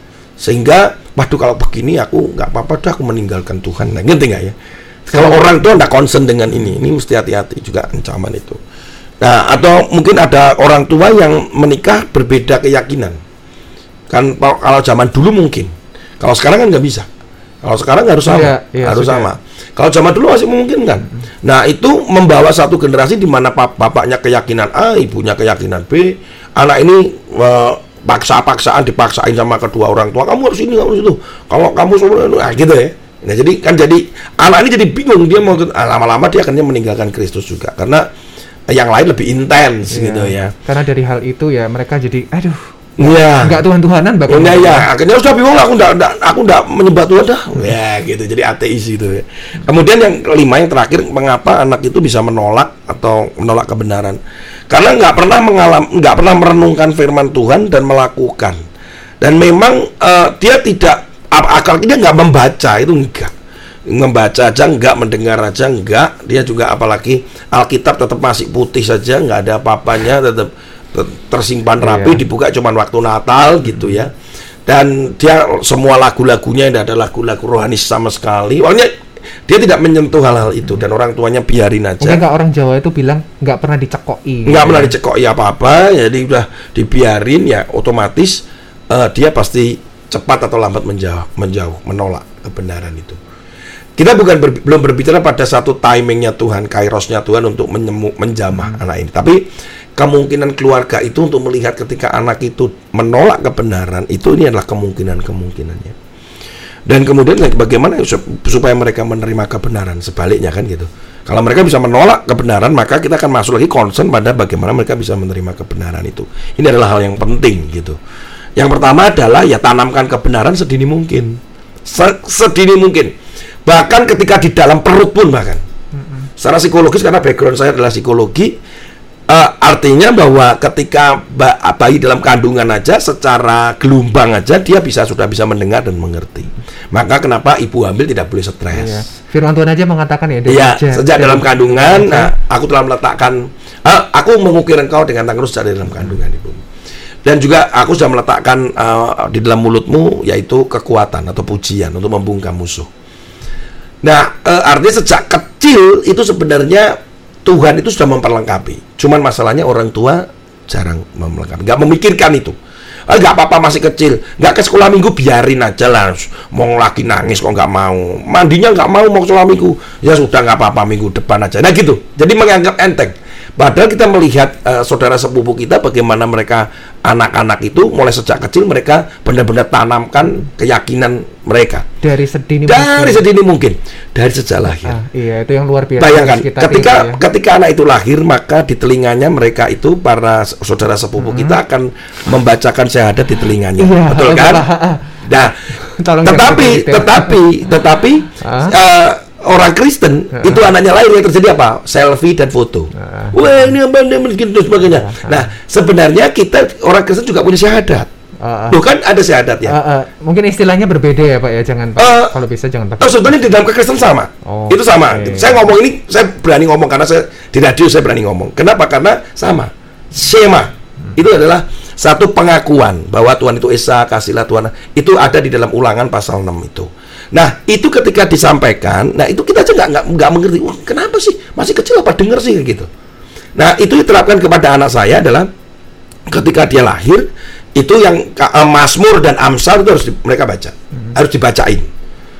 Sehingga, waduh kalau begini aku nggak apa-apa dah aku meninggalkan Tuhan. Nah, ngerti nggak ya? Kalau orang tua nggak concern dengan ini, ini mesti hati-hati juga ancaman itu. Nah, atau mungkin ada orang tua yang menikah berbeda keyakinan. Kan kalau zaman dulu mungkin. Kalau sekarang kan nggak bisa. Kalau sekarang harus sama, Iya, iya, harus sudah. sama. Kalau zaman dulu masih memungkinkan. Nah, itu membawa satu generasi di mana bapaknya keyakinan A, ibunya keyakinan B. Anak ini eh, paksa-paksaan dipaksain sama kedua orang tua. Kamu harus ini, kamu harus itu. Kalau kamu semua nah, gitu ya. Nah, jadi kan jadi anak ini jadi bingung dia mau ah, lama-lama dia akhirnya meninggalkan Kristus juga karena yang lain lebih intens Iya. gitu ya. Karena dari hal itu ya mereka jadi aduh Iya. nggak Tuhan-Tuhanan bahkan. Iya ya, akhirnya sudah bingung aku enggak, aku enggak menyembah Tuhan dah. Ya gitu, jadi ateis gitu ya. Kemudian yang kelima yang terakhir, mengapa anak itu bisa menolak atau menolak kebenaran? Karena nggak pernah mengalam, nggak pernah merenungkan firman Tuhan dan melakukan. Dan memang eh, dia tidak akal dia nggak membaca itu enggak membaca aja enggak mendengar aja enggak dia juga apalagi Alkitab tetap masih putih saja nggak ada apa-apanya tetap te- tersimpan rapi Iya. dibuka cuma waktu Natal gitu ya dan dia semua lagu-lagunya tidak ada lagu-lagu rohani sama sekali pokoknya dia tidak menyentuh hal-hal itu dan orang tuanya biarin aja Mungkin orang Jawa itu bilang nggak pernah dicekoi. nggak pernah ya. dicekok ya apa-apa jadi udah dibiarin ya otomatis eh, dia pasti cepat atau lambat menjauh menjauh menolak kebenaran itu kita bukan ber- belum berbicara pada satu timingnya Tuhan kairosnya Tuhan untuk menyemu, menjamah anak ini tapi kemungkinan keluarga itu untuk melihat ketika anak itu menolak kebenaran itu ini adalah kemungkinan kemungkinannya dan kemudian bagaimana sup- supaya mereka menerima kebenaran sebaliknya kan gitu. Kalau mereka bisa menolak kebenaran maka kita akan masuk lagi concern pada bagaimana mereka bisa menerima kebenaran itu. Ini adalah hal yang penting gitu. Yang pertama adalah ya tanamkan kebenaran sedini mungkin. Se- sedini mungkin. Bahkan ketika di dalam perut pun bahkan. Secara psikologis karena background saya adalah psikologi eh, artinya bahwa ketika ba- bayi dalam kandungan aja secara gelombang aja dia bisa sudah bisa mendengar dan mengerti maka kenapa ibu hamil tidak boleh stres Iya. Firman Tuhan aja mengatakan ya. Iya, sejak- dalam kandungan, nah, aku telah meletakkan, eh, aku mengukir engkau dengan tanganku sejak dalam kandungan ibu. Dan juga aku sudah meletakkan eh, di dalam mulutmu yaitu kekuatan atau pujian untuk membungkam musuh. Nah, eh, artinya sejak kecil itu sebenarnya Tuhan itu sudah memperlengkapi. Cuman masalahnya orang tua jarang memperlengkapi, nggak memikirkan itu. Ah, nggak apa-apa masih kecil, nggak ke sekolah minggu biarin aja lah. Mau lagi nangis kok nggak mau, mandinya nggak mau mau sekolah minggu, ya sudah nggak apa-apa minggu depan aja. Nah gitu, jadi menganggap enteng. Padahal kita melihat eh, saudara sepupu kita bagaimana mereka anak-anak itu mulai sejak kecil mereka benar-benar tanamkan keyakinan mereka dari sedini dari mungkin. sedini mungkin dari sejak lahir. Ah, iya itu yang luar biasa. Bayangkan ketika ya. ketika anak itu lahir maka di telinganya mereka itu para saudara sepupu kita akan membacakan syahadat di telinganya. Hmm. Iya, Betul kan? ah, ah. Nah, Tolong tetapi detail. tetapi tetapi Ah. eh, orang Kristen itu anaknya lahir yang terjadi apa? Selfie dan foto. Ah. Wah, ini apa ini begitu dan sebagainya. Nah, sebenarnya kita orang Kristen juga punya syahadat. Ah, ah. Tuh kan ada syahadat ya. Ah, ah. mungkin istilahnya berbeda ya Pak ya, jangan Eh, kalau bisa jangan Oh, pakai. sebetulnya di dalam kekristenan sama. Oh, itu sama. oke. Saya ngomong ini, saya berani ngomong karena saya di radio saya berani ngomong. Kenapa? Karena sama. Shema itu adalah satu pengakuan bahwa Tuhan itu Esa, kasihlah Tuhan. Itu ada di dalam Ulangan pasal 6 itu. Nah, itu ketika disampaikan, nah itu kita aja nggak nggak mengerti. Wah, kenapa sih masih kecil apa denger sih kayak gitu. Nah, itu diterapkan kepada anak saya adalah ketika dia lahir itu yang eh, Mazmur dan Amsal itu harus di- mereka baca, harus dibacain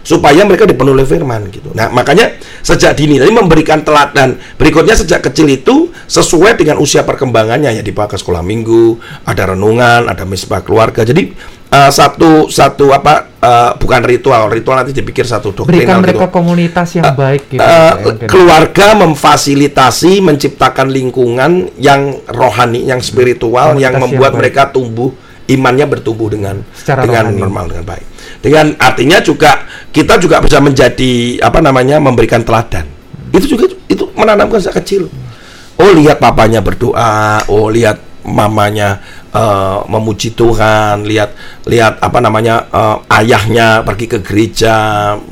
supaya mereka dipenuhi oleh firman gitu. Nah, makanya sejak dini tadi memberikan teladan. Berikutnya sejak kecil itu sesuai dengan usia perkembangannya ya dibawa ke sekolah minggu, ada renungan, ada misbah keluarga. Jadi eh, satu satu apa eh, bukan ritual, ritual nanti dipikir satu doktrin Berikan gitu. mereka komunitas yang baik gitu. Ya, mungkin. keluarga memfasilitasi menciptakan lingkungan yang rohani, yang spiritual, Komunitas yang yang membuat baik. mereka tumbuh imannya bertumbuh dengan Secara dengan rohani. normal dengan baik. Dengan artinya juga kita juga bisa menjadi apa namanya memberikan teladan. Itu juga itu menanamkan sejak kecil. Oh lihat papanya berdoa, oh lihat mamanya eh, memuji Tuhan, lihat lihat apa namanya eh, ayahnya pergi ke gereja,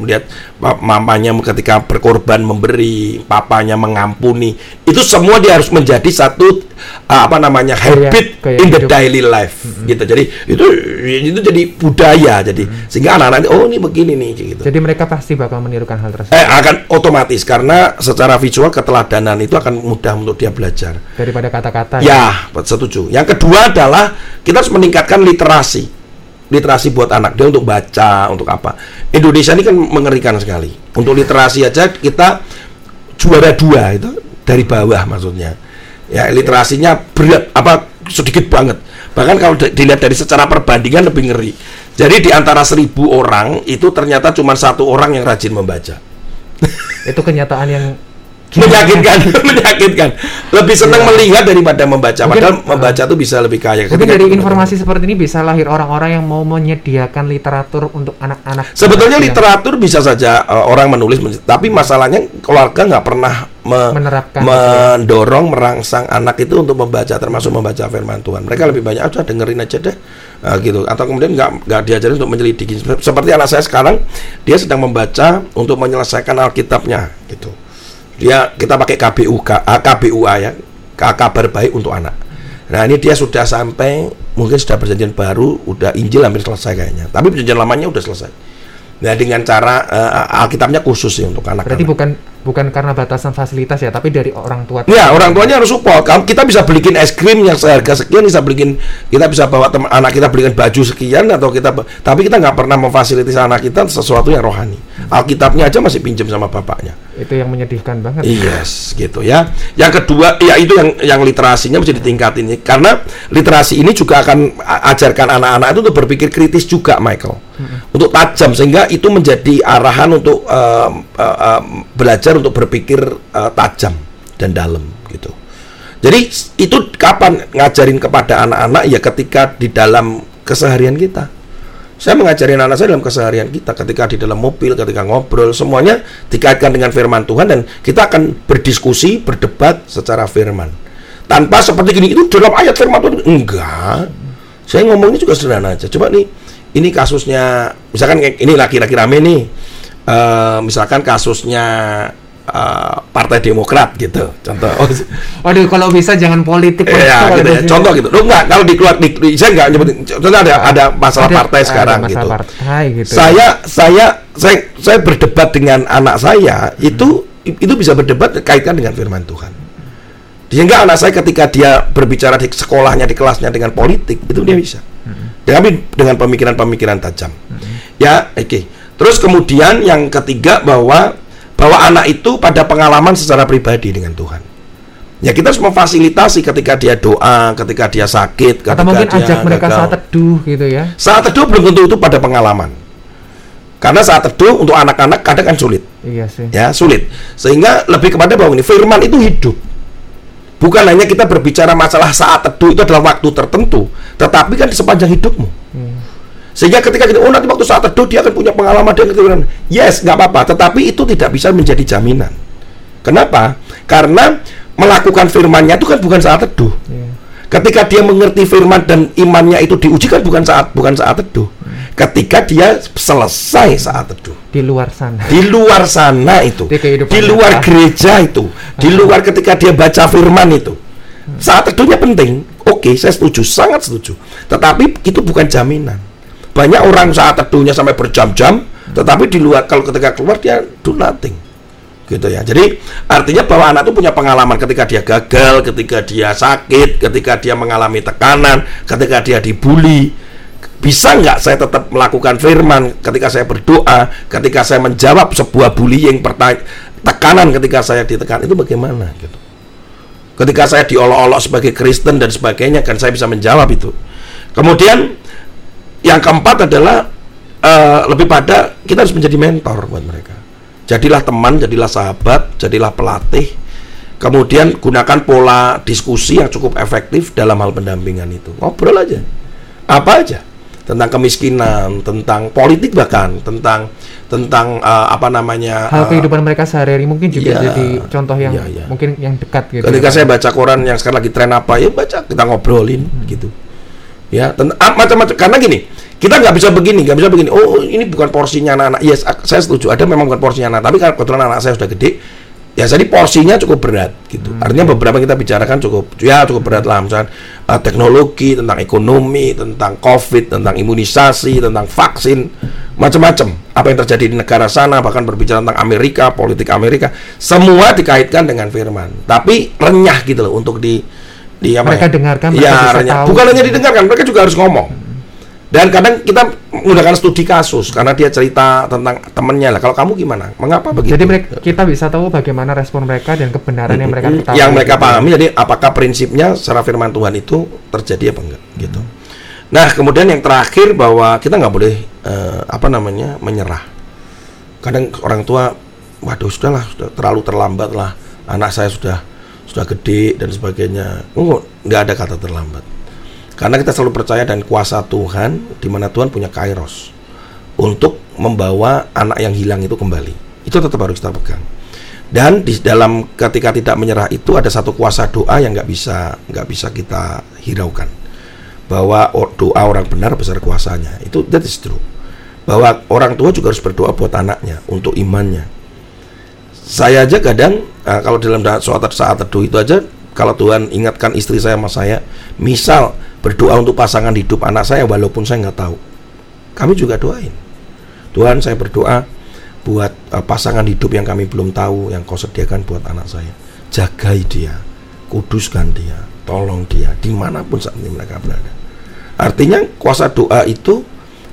lihat mamanya ketika berkorban memberi, papanya mengampuni. Itu semua dia harus menjadi satu eh, apa namanya habit gaya in the hidup. daily life. gitu. Jadi itu itu jadi budaya jadi sehingga anak-anak oh ini begini nih gitu. Jadi mereka pasti bakal menirukan hal tersebut Eh akan otomatis karena secara visual keteladanan itu akan mudah untuk dia belajar. daripada kata-kata. Ya, setuju. Yang kedua adalah kita harus meningkatkan literasi. Literasi buat anak dia untuk baca, untuk apa. Indonesia ini kan mengerikan sekali. Untuk literasi aja kita juara dua itu dari bawah maksudnya. Ya, literasinya berat apa sedikit banget. Bahkan kalau di- dilihat dari secara perbandingan lebih ngeri. Jadi di antara seribu orang itu ternyata cuma satu orang yang rajin membaca Itu kenyataan yang menyakitkan menyakitkan. Lebih senang Iya. melihat daripada membaca. Mungkin, padahal uh, membaca tuh bisa lebih kaya Mungkin Ketika dari kita- informasi seperti ini bisa lahir orang-orang yang mau menyediakan literatur untuk anak-anak. sebetulnya yang literatur bisa saja uh, orang menulis men- tapi masalahnya keluarga nggak pernah me- Menerapkan. mendorong merangsang anak itu untuk membaca termasuk membaca firman Tuhan. Mereka lebih banyak aja dengerin aja deh. Uh, gitu. Atau kemudian nggak nggak diajarin untuk menyelidiki. Sep- seperti anak saya sekarang dia sedang membaca untuk menyelesaikan Alkitabnya gitu dia kita pakai KBUK ah, KBUA ya K- kabar baik untuk anak nah ini dia sudah sampai mungkin sudah perjanjian baru udah Injil hampir selesai kayaknya tapi perjanjian lamanya udah selesai nah dengan cara eh, Alkitabnya khusus sih untuk anak Berarti bukan bukan karena batasan fasilitas ya, tapi dari orang tua. Ya orang tuanya harus support. Kalau kita bisa belikin es krim yang seharga sekian, bisa belikin kita bisa bawa teman anak kita belikan baju sekian atau kita tapi kita nggak pernah memfasilitasi anak kita sesuatu yang rohani. Alkitabnya aja masih pinjam sama bapaknya. Itu yang menyedihkan banget. Yes, gitu ya. Yang kedua, ya itu yang yang literasinya mesti ditingkatin karena literasi ini juga akan ajarkan anak-anak itu untuk berpikir kritis juga, Michael. Untuk tajam sehingga itu menjadi arahan untuk em, eh, em, belajar untuk berpikir eh, tajam dan dalam gitu. Jadi itu kapan ngajarin kepada anak-anak ya ketika di dalam keseharian kita. Saya mengajarin anak saya dalam keseharian kita ketika di dalam mobil, ketika ngobrol, semuanya dikaitkan dengan firman Tuhan dan kita akan berdiskusi, berdebat secara firman. Tanpa seperti gini, itu dalam ayat firman Tuhan. Enggak. Saya ngomongnya juga sederhana aja. Coba nih, ini kasusnya, misalkan ini laki-laki rame nih. Eh, misalkan kasusnya eh, Partai Demokrat gitu. Contoh. Oh, Waduh, kalau bisa jangan politik. Iya, gitu ya. Contoh gitu. Lu enggak kalau di keluar di, di- saya enggak nyebutin. Contohnya ada ada masalah Ada- partai ada sekarang masalah gitu. partai gitu. Saya saya saya saya berdebat dengan anak saya itu itu bisa berdebat kaitkan dengan firman Tuhan. Sehingga anak saya ketika dia berbicara di sekolahnya di kelasnya dengan politik itu dia bisa. Dengan dengan pemikiran-pemikiran tajam. Ya, oke. Terus kemudian yang ketiga bahwa bahwa anak itu pada pengalaman secara pribadi dengan Tuhan. Ya kita harus memfasilitasi ketika dia doa, ketika dia sakit, ketika Atau mungkin dia ajak mereka gagal. saat teduh gitu ya. Saat teduh belum tentu itu pada pengalaman. Karena saat teduh untuk anak-anak kadang kan sulit, Iya sih. ya sulit. Sehingga lebih kepada bahwa ini firman itu hidup. Bukan hanya kita berbicara masalah saat teduh itu adalah waktu tertentu, tetapi kan di sepanjang hidupmu. Sehingga ketika kita, oh nanti waktu saat teduh dia akan punya pengalaman dan keturunan. Yes, nggak apa-apa. Tetapi itu tidak bisa menjadi jaminan. Kenapa? Karena melakukan firmannya itu kan bukan saat teduh. Ketika dia mengerti firman dan imannya itu diuji kan bukan saat bukan saat teduh. Ketika dia selesai saat teduh. Di luar sana. Di luar sana itu. Di Di luar nyata. gereja itu. Di luar ketika dia baca firman itu. Saat teduhnya penting. Oke, saya setuju, sangat setuju. Tetapi itu bukan jaminan. Banyak orang saat teduhnya sampai berjam-jam, tetapi di luar kalau ketika keluar dia do nothing. Gitu ya. Jadi artinya bahwa anak itu punya pengalaman ketika dia gagal, ketika dia sakit, ketika dia mengalami tekanan, ketika dia dibully. Bisa nggak saya tetap melakukan firman ketika saya berdoa, ketika saya menjawab sebuah bullying, tekanan ketika saya ditekan itu bagaimana gitu. Ketika saya diolok-olok sebagai Kristen dan sebagainya kan saya bisa menjawab itu. Kemudian yang keempat adalah eh, lebih pada kita harus menjadi mentor buat mereka. Jadilah teman, jadilah sahabat, jadilah pelatih. Kemudian gunakan pola diskusi yang cukup efektif dalam hal pendampingan itu. Ngobrol aja. Apa aja? Tentang kemiskinan, tentang politik bahkan, tentang tentang eh, apa namanya? Hal eh, kehidupan mereka sehari-hari mungkin juga Iya. jadi contoh yang Iya, iya. mungkin yang dekat gitu. Ketika ya. saya baca koran yang sekarang lagi tren apa ya baca kita ngobrolin gitu. Ya, ah, macam-macam karena gini, kita nggak bisa begini, nggak bisa begini. Oh, ini bukan porsinya anak-anak. Yes, saya setuju. Ada memang bukan porsinya anak, tapi karena kebetulan anak saya sudah gede, Ya jadi porsinya cukup berat gitu. Artinya beberapa kita bicarakan cukup ya cukup berat lah misalnya uh, teknologi, tentang ekonomi, tentang covid, tentang imunisasi, tentang vaksin, macam-macam. Apa yang terjadi di negara sana bahkan berbicara tentang Amerika, politik Amerika, semua dikaitkan dengan firman. Tapi renyah gitu loh untuk di di apa Mereka ya? dengarkan, mereka ya, bisa renyah. tahu. Bukan hanya didengarkan, mereka juga harus ngomong. Dan kadang kita menggunakan studi kasus karena dia cerita tentang temennya lah. Kalau kamu gimana? Mengapa begitu? Jadi mereka, kita bisa tahu bagaimana respon mereka dan kebenaran yang mereka ketahui. yang mereka gitu. pahami jadi apakah prinsipnya secara firman Tuhan itu terjadi apa enggak gitu nah kemudian yang terakhir bahwa kita nggak boleh eh, apa namanya menyerah kadang orang tua waduh sudahlah sudah terlalu terlambat lah anak saya sudah sudah gede dan sebagainya. Oh, nggak ada kata terlambat. Karena kita selalu percaya dan kuasa Tuhan di mana Tuhan punya kairos untuk membawa anak yang hilang itu kembali. Itu tetap harus kita pegang. Dan di dalam ketika tidak menyerah itu ada satu kuasa doa yang nggak bisa nggak bisa kita hiraukan. Bahwa doa orang benar besar kuasanya. Itu that is true. Bahwa orang tua juga harus berdoa buat anaknya untuk imannya saya aja kadang eh, kalau dalam da- saat teduh itu aja kalau Tuhan ingatkan istri saya sama saya misal berdoa untuk pasangan hidup anak saya walaupun saya nggak tahu kami juga doain. Tuhan saya berdoa buat eh, pasangan hidup yang kami belum tahu yang kau sediakan buat anak saya. Jagai dia kuduskan dia tolong dia di mana pun saat ini mereka berada. Artinya kuasa doa itu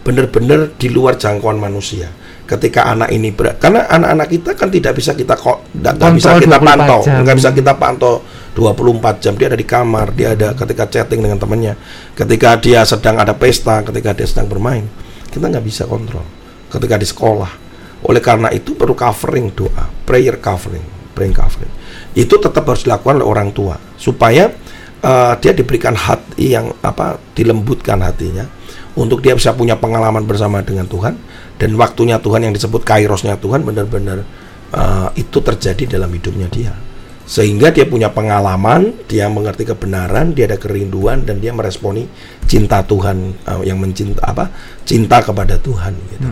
benar-benar di luar jangkauan manusia ketika anak ini berat karena anak-anak kita kan tidak bisa kita kok nggak bisa kita 24 pantau. nggak bisa kita pantau 24 jam. Dia ada di kamar dia ada ketika chatting dengan temannya. Ketika dia sedang ada pesta ketika dia sedang bermain kita nggak bisa kontrol. Ketika di sekolah. Oleh karena itu perlu covering doa prayer covering praying covering. Itu tetap harus dilakukan oleh orang tua supaya eh, dia diberikan hati yang apa dilembutkan hatinya untuk dia bisa punya pengalaman bersama dengan Tuhan dan waktunya Tuhan yang disebut kairosnya Tuhan benar-benar eh, itu terjadi dalam hidupnya dia. Sehingga dia punya pengalaman dia mengerti kebenaran dia ada kerinduan dan dia meresponi cinta Tuhan eh, yang mencinta apa cinta kepada Tuhan gitu.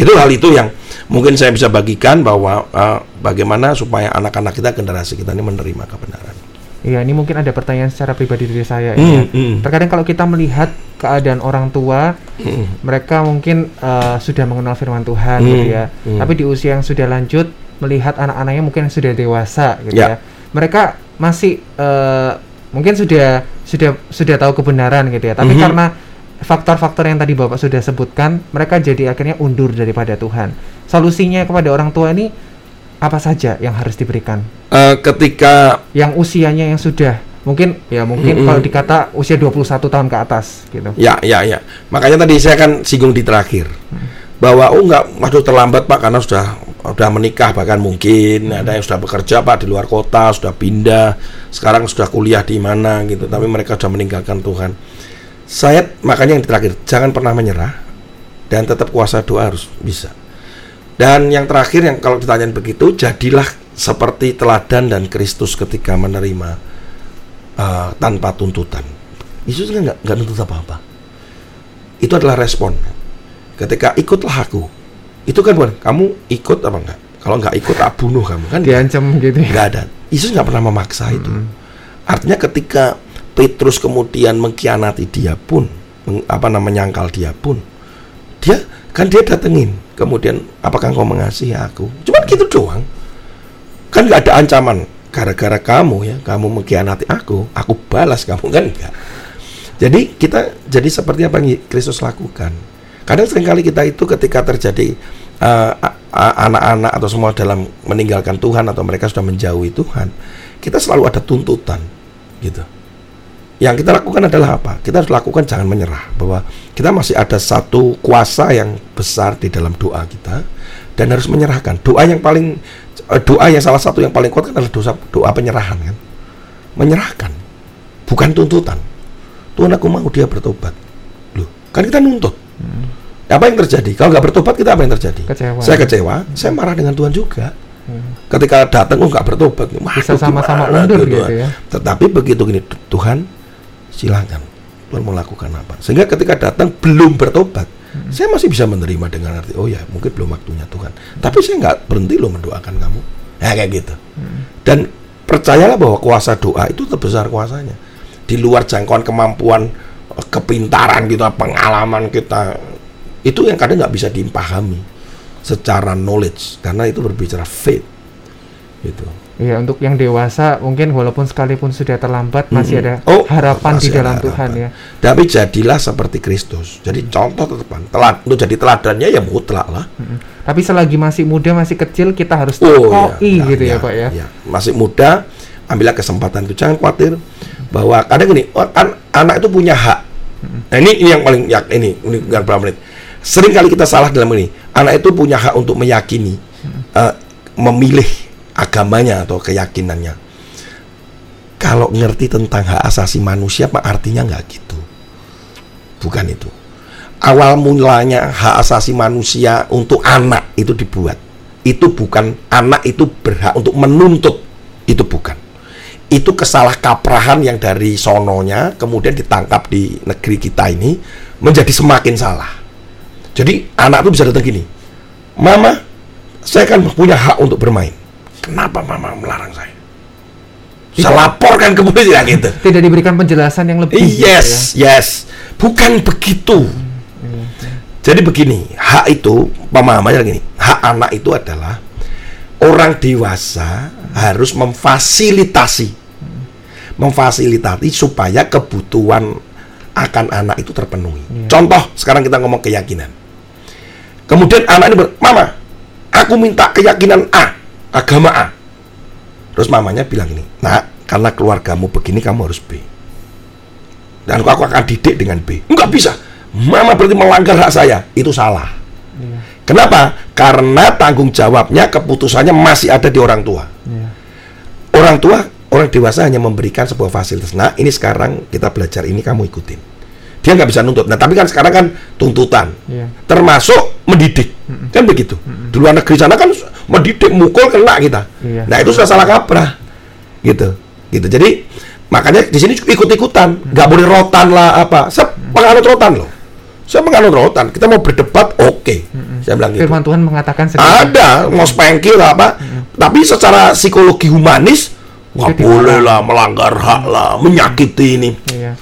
Itu hal itu yang mungkin saya bisa bagikan bahwa eh, bagaimana supaya anak-anak kita generasi kita ini menerima kebenaran Iya, ini mungkin ada pertanyaan secara pribadi dari saya. Hmm, ya. hmm. Terkadang kalau kita melihat keadaan orang tua, Hmm. mereka mungkin eh, sudah mengenal firman Tuhan, Hmm, gitu ya. hmm. Tapi di usia yang sudah lanjut, melihat anak-anaknya mungkin sudah dewasa, gitu Ya. ya. Mereka masih eh, mungkin sudah sudah sudah tahu kebenaran, gitu ya. Tapi Mhm. karena faktor-faktor yang tadi bapak sudah sebutkan, mereka jadi akhirnya undur daripada Tuhan. Solusinya kepada orang tua ini apa saja yang harus diberikan? Eh, ketika yang usianya yang sudah mungkin ya mungkin Mm-mm. kalau dikata usia 21 tahun ke atas gitu. Ya, ya, ya. Makanya tadi saya kan singgung di terakhir bahwa oh enggak, waduh terlambat pak karena sudah sudah menikah bahkan mungkin ada yang sudah bekerja pak di luar kota sudah pindah sekarang sudah kuliah di mana gitu tapi mereka sudah meninggalkan Tuhan. Saya makanya yang terakhir jangan pernah menyerah dan tetap kuasa doa harus bisa. Dan yang terakhir yang kalau ditanyain begitu jadilah seperti teladan dan Kristus ketika menerima uh, tanpa tuntutan. Yesus kan nggak nuntut apa-apa. Itu adalah respon. Ketika ikutlah aku itu kan bukan kamu ikut apa enggak kalau nggak ikut tak bunuh kamu. Kan Diancam gitu ya. nggak ada. Yesus nggak pernah memaksa itu. Artinya ketika Petrus kemudian mengkhianati dia pun meng- apa namanya menyangkal dia pun dia kan dia datengin. Kemudian apakah engkau mengasihi aku? Cuma gitu doang. Kan nggak ada ancaman. Gara-gara kamu ya kamu mengkhianati aku aku balas kamu. Kan enggak jadi kita jadi seperti apa yang Kristus lakukan. Kadang sering kali kita itu ketika terjadi uh, a- a- anak-anak atau semua dalam meninggalkan Tuhan atau mereka sudah menjauhi Tuhan kita selalu ada tuntutan gitu yang kita lakukan adalah apa? Kita harus lakukan jangan menyerah bahwa kita masih ada satu kuasa yang besar di dalam doa kita dan harus menyerahkan. Doa yang paling eh, doa yang salah satu yang paling kuat kan adalah doa doa penyerahan kan. Menyerahkan. Bukan tuntutan. Tuhan aku mau dia bertobat. Loh, kan kita nuntut. Apa yang terjadi? Kalau nggak bertobat kita apa yang terjadi? Kecewa. Saya kecewa, saya marah dengan Tuhan juga. Hmm. Ketika datang oh nggak bertobat, Bisa sama-sama gitu Tuhan? ya. Tetapi begitu gini, Tuhan silakan Tuhan mau lakukan apa. Sehingga ketika datang belum bertobat, Hmm. saya masih bisa menerima dengan arti oh ya mungkin belum waktunya Tuhan. Tapi saya nggak berhenti loh mendoakan kamu. Nah, kayak gitu. Dan percayalah bahwa kuasa doa itu terbesar kuasanya. Di luar jangkauan kemampuan, eh, kepintaran kita, pengalaman kita, itu yang kadang nggak bisa dipahami secara knowledge karena itu berbicara faith. Gitu. Iya, untuk yang dewasa mungkin walaupun sekalipun sudah terlambat masih ada Oh, harapan di dalam ada Tuhan ya. Tapi jadilah seperti Kristus. Jadi contoh tetepan. Telad, untuk jadi teladannya ya mutlak lah. Mm. Tapi selagi masih muda, masih kecil kita harus Oh, tekoi iya, gitu ya, iya, Pak ya. iya. Masih muda, ambillah kesempatan itu. Jangan khawatir bahwa kadang gini, kan anak itu punya hak. Nah, ini, ini yang paling ya, ini, ini berapa menit. Sering kali kita salah dalam ini. Anak itu punya hak untuk meyakini, eh, memilih agamanya atau keyakinannya. Kalau ngerti tentang hak asasi manusia, apa artinya nggak gitu? Bukan itu. Awal mulanya hak asasi manusia untuk anak itu dibuat. Itu bukan anak itu berhak untuk menuntut. Itu bukan. Itu kesalah kaprahan yang dari sononya kemudian ditangkap di negeri kita ini menjadi semakin salah. Jadi anak itu bisa datang gini, Mama, saya kan punya hak untuk bermain. Kenapa Mama melarang saya? Saya laporkan ke polisi ya gitu. Tidak diberikan penjelasan yang lebih. gitu Yes, yes. Bukan begitu. Jadi begini, hak itu pemahamannya gini, hak anak itu adalah orang dewasa harus memfasilitasi, memfasilitasi supaya kebutuhan akan anak itu terpenuhi. Contoh, sekarang kita ngomong keyakinan. Kemudian anak ini ber, Mama, aku minta keyakinan A, agama A. Terus mamanya bilang ini, Nak, karena keluargamu begini kamu harus B. Dan aku akan didik dengan B. Enggak bisa. Mama berarti melanggar hak saya. Itu salah. Kenapa? Karena tanggung jawabnya, keputusannya masih ada di orang tua. Iya. Orang tua, orang dewasa hanya memberikan sebuah fasilitas. Nah, ini sekarang kita belajar ini kamu ikutin. Dia nggak bisa nuntut. Nah, tapi kan sekarang kan tuntutan, Iya. termasuk mendidik, kan begitu. Di luar negeri sana kan mendidik, mukul kena kita. Iya. Nah, itu sudah salah kaprah, gitu, gitu. Jadi makanya di sini ikut-ikutan, nggak boleh rotan lah apa. Saya penganut rotan loh. Saya penganut rotan. Kita mau berdebat, oke. Saya bilang gitu. Firman Tuhan mengatakan sendiri. Ada, mau spanking lah apa. Tapi secara psikologi humanis, nggak boleh lah melanggar hak lah, menyakiti ini. Iya.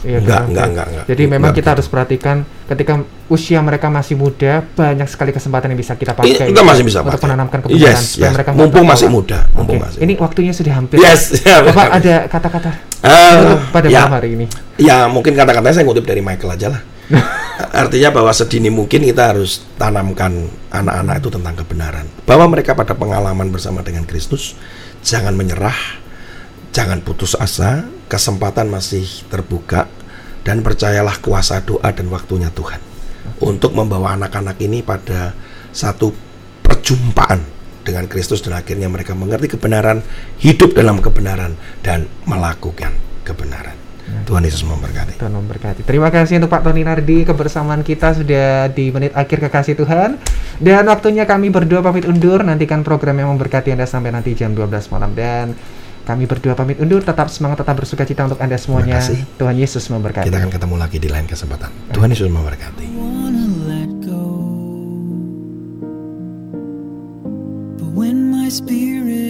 Iya, Enggak, enggak, enggak, enggak. Jadi memang Enggak kita harus perhatikan ketika usia mereka masih muda, banyak sekali kesempatan yang bisa kita pakai. Iya, kita masih bisa untuk pakai. menanamkan kebenaran Yes, supaya yes. mereka Mumpung masih bahwa- muda, mumpung Oke, masih Ini waktunya sudah hampir. Yes, ya, Bapak ada kata-kata penutup pada ya. malam hari ini. Ya mungkin kata-katanya saya ngutip dari Michael aja lah. Artinya bahwa sedini mungkin kita harus tanamkan anak-anak itu tentang kebenaran. Bahwa mereka pada pengalaman bersama dengan Kristus, jangan menyerah, jangan putus asa, kesempatan masih terbuka, dan percayalah kuasa doa dan waktunya Tuhan untuk membawa anak-anak ini pada satu perjumpaan dengan Kristus dan akhirnya mereka mengerti kebenaran, hidup dalam kebenaran, dan melakukan kebenaran. Tuhan Yesus memberkati. Tuhan memberkati. Terima kasih untuk Pak Tony Nardi kebersamaan kita sudah di menit akhir kekasih Tuhan. Dan waktunya kami berdua pamit undur. Nantikan program yang memberkati Anda sampai nanti jam 12 malam dan kami berdua pamit undur, tetap semangat, tetap bersuka cita untuk Anda semuanya. Tuhan Yesus memberkati. Kita akan ketemu lagi di lain kesempatan. Amin. Tuhan Yesus memberkati. Spirit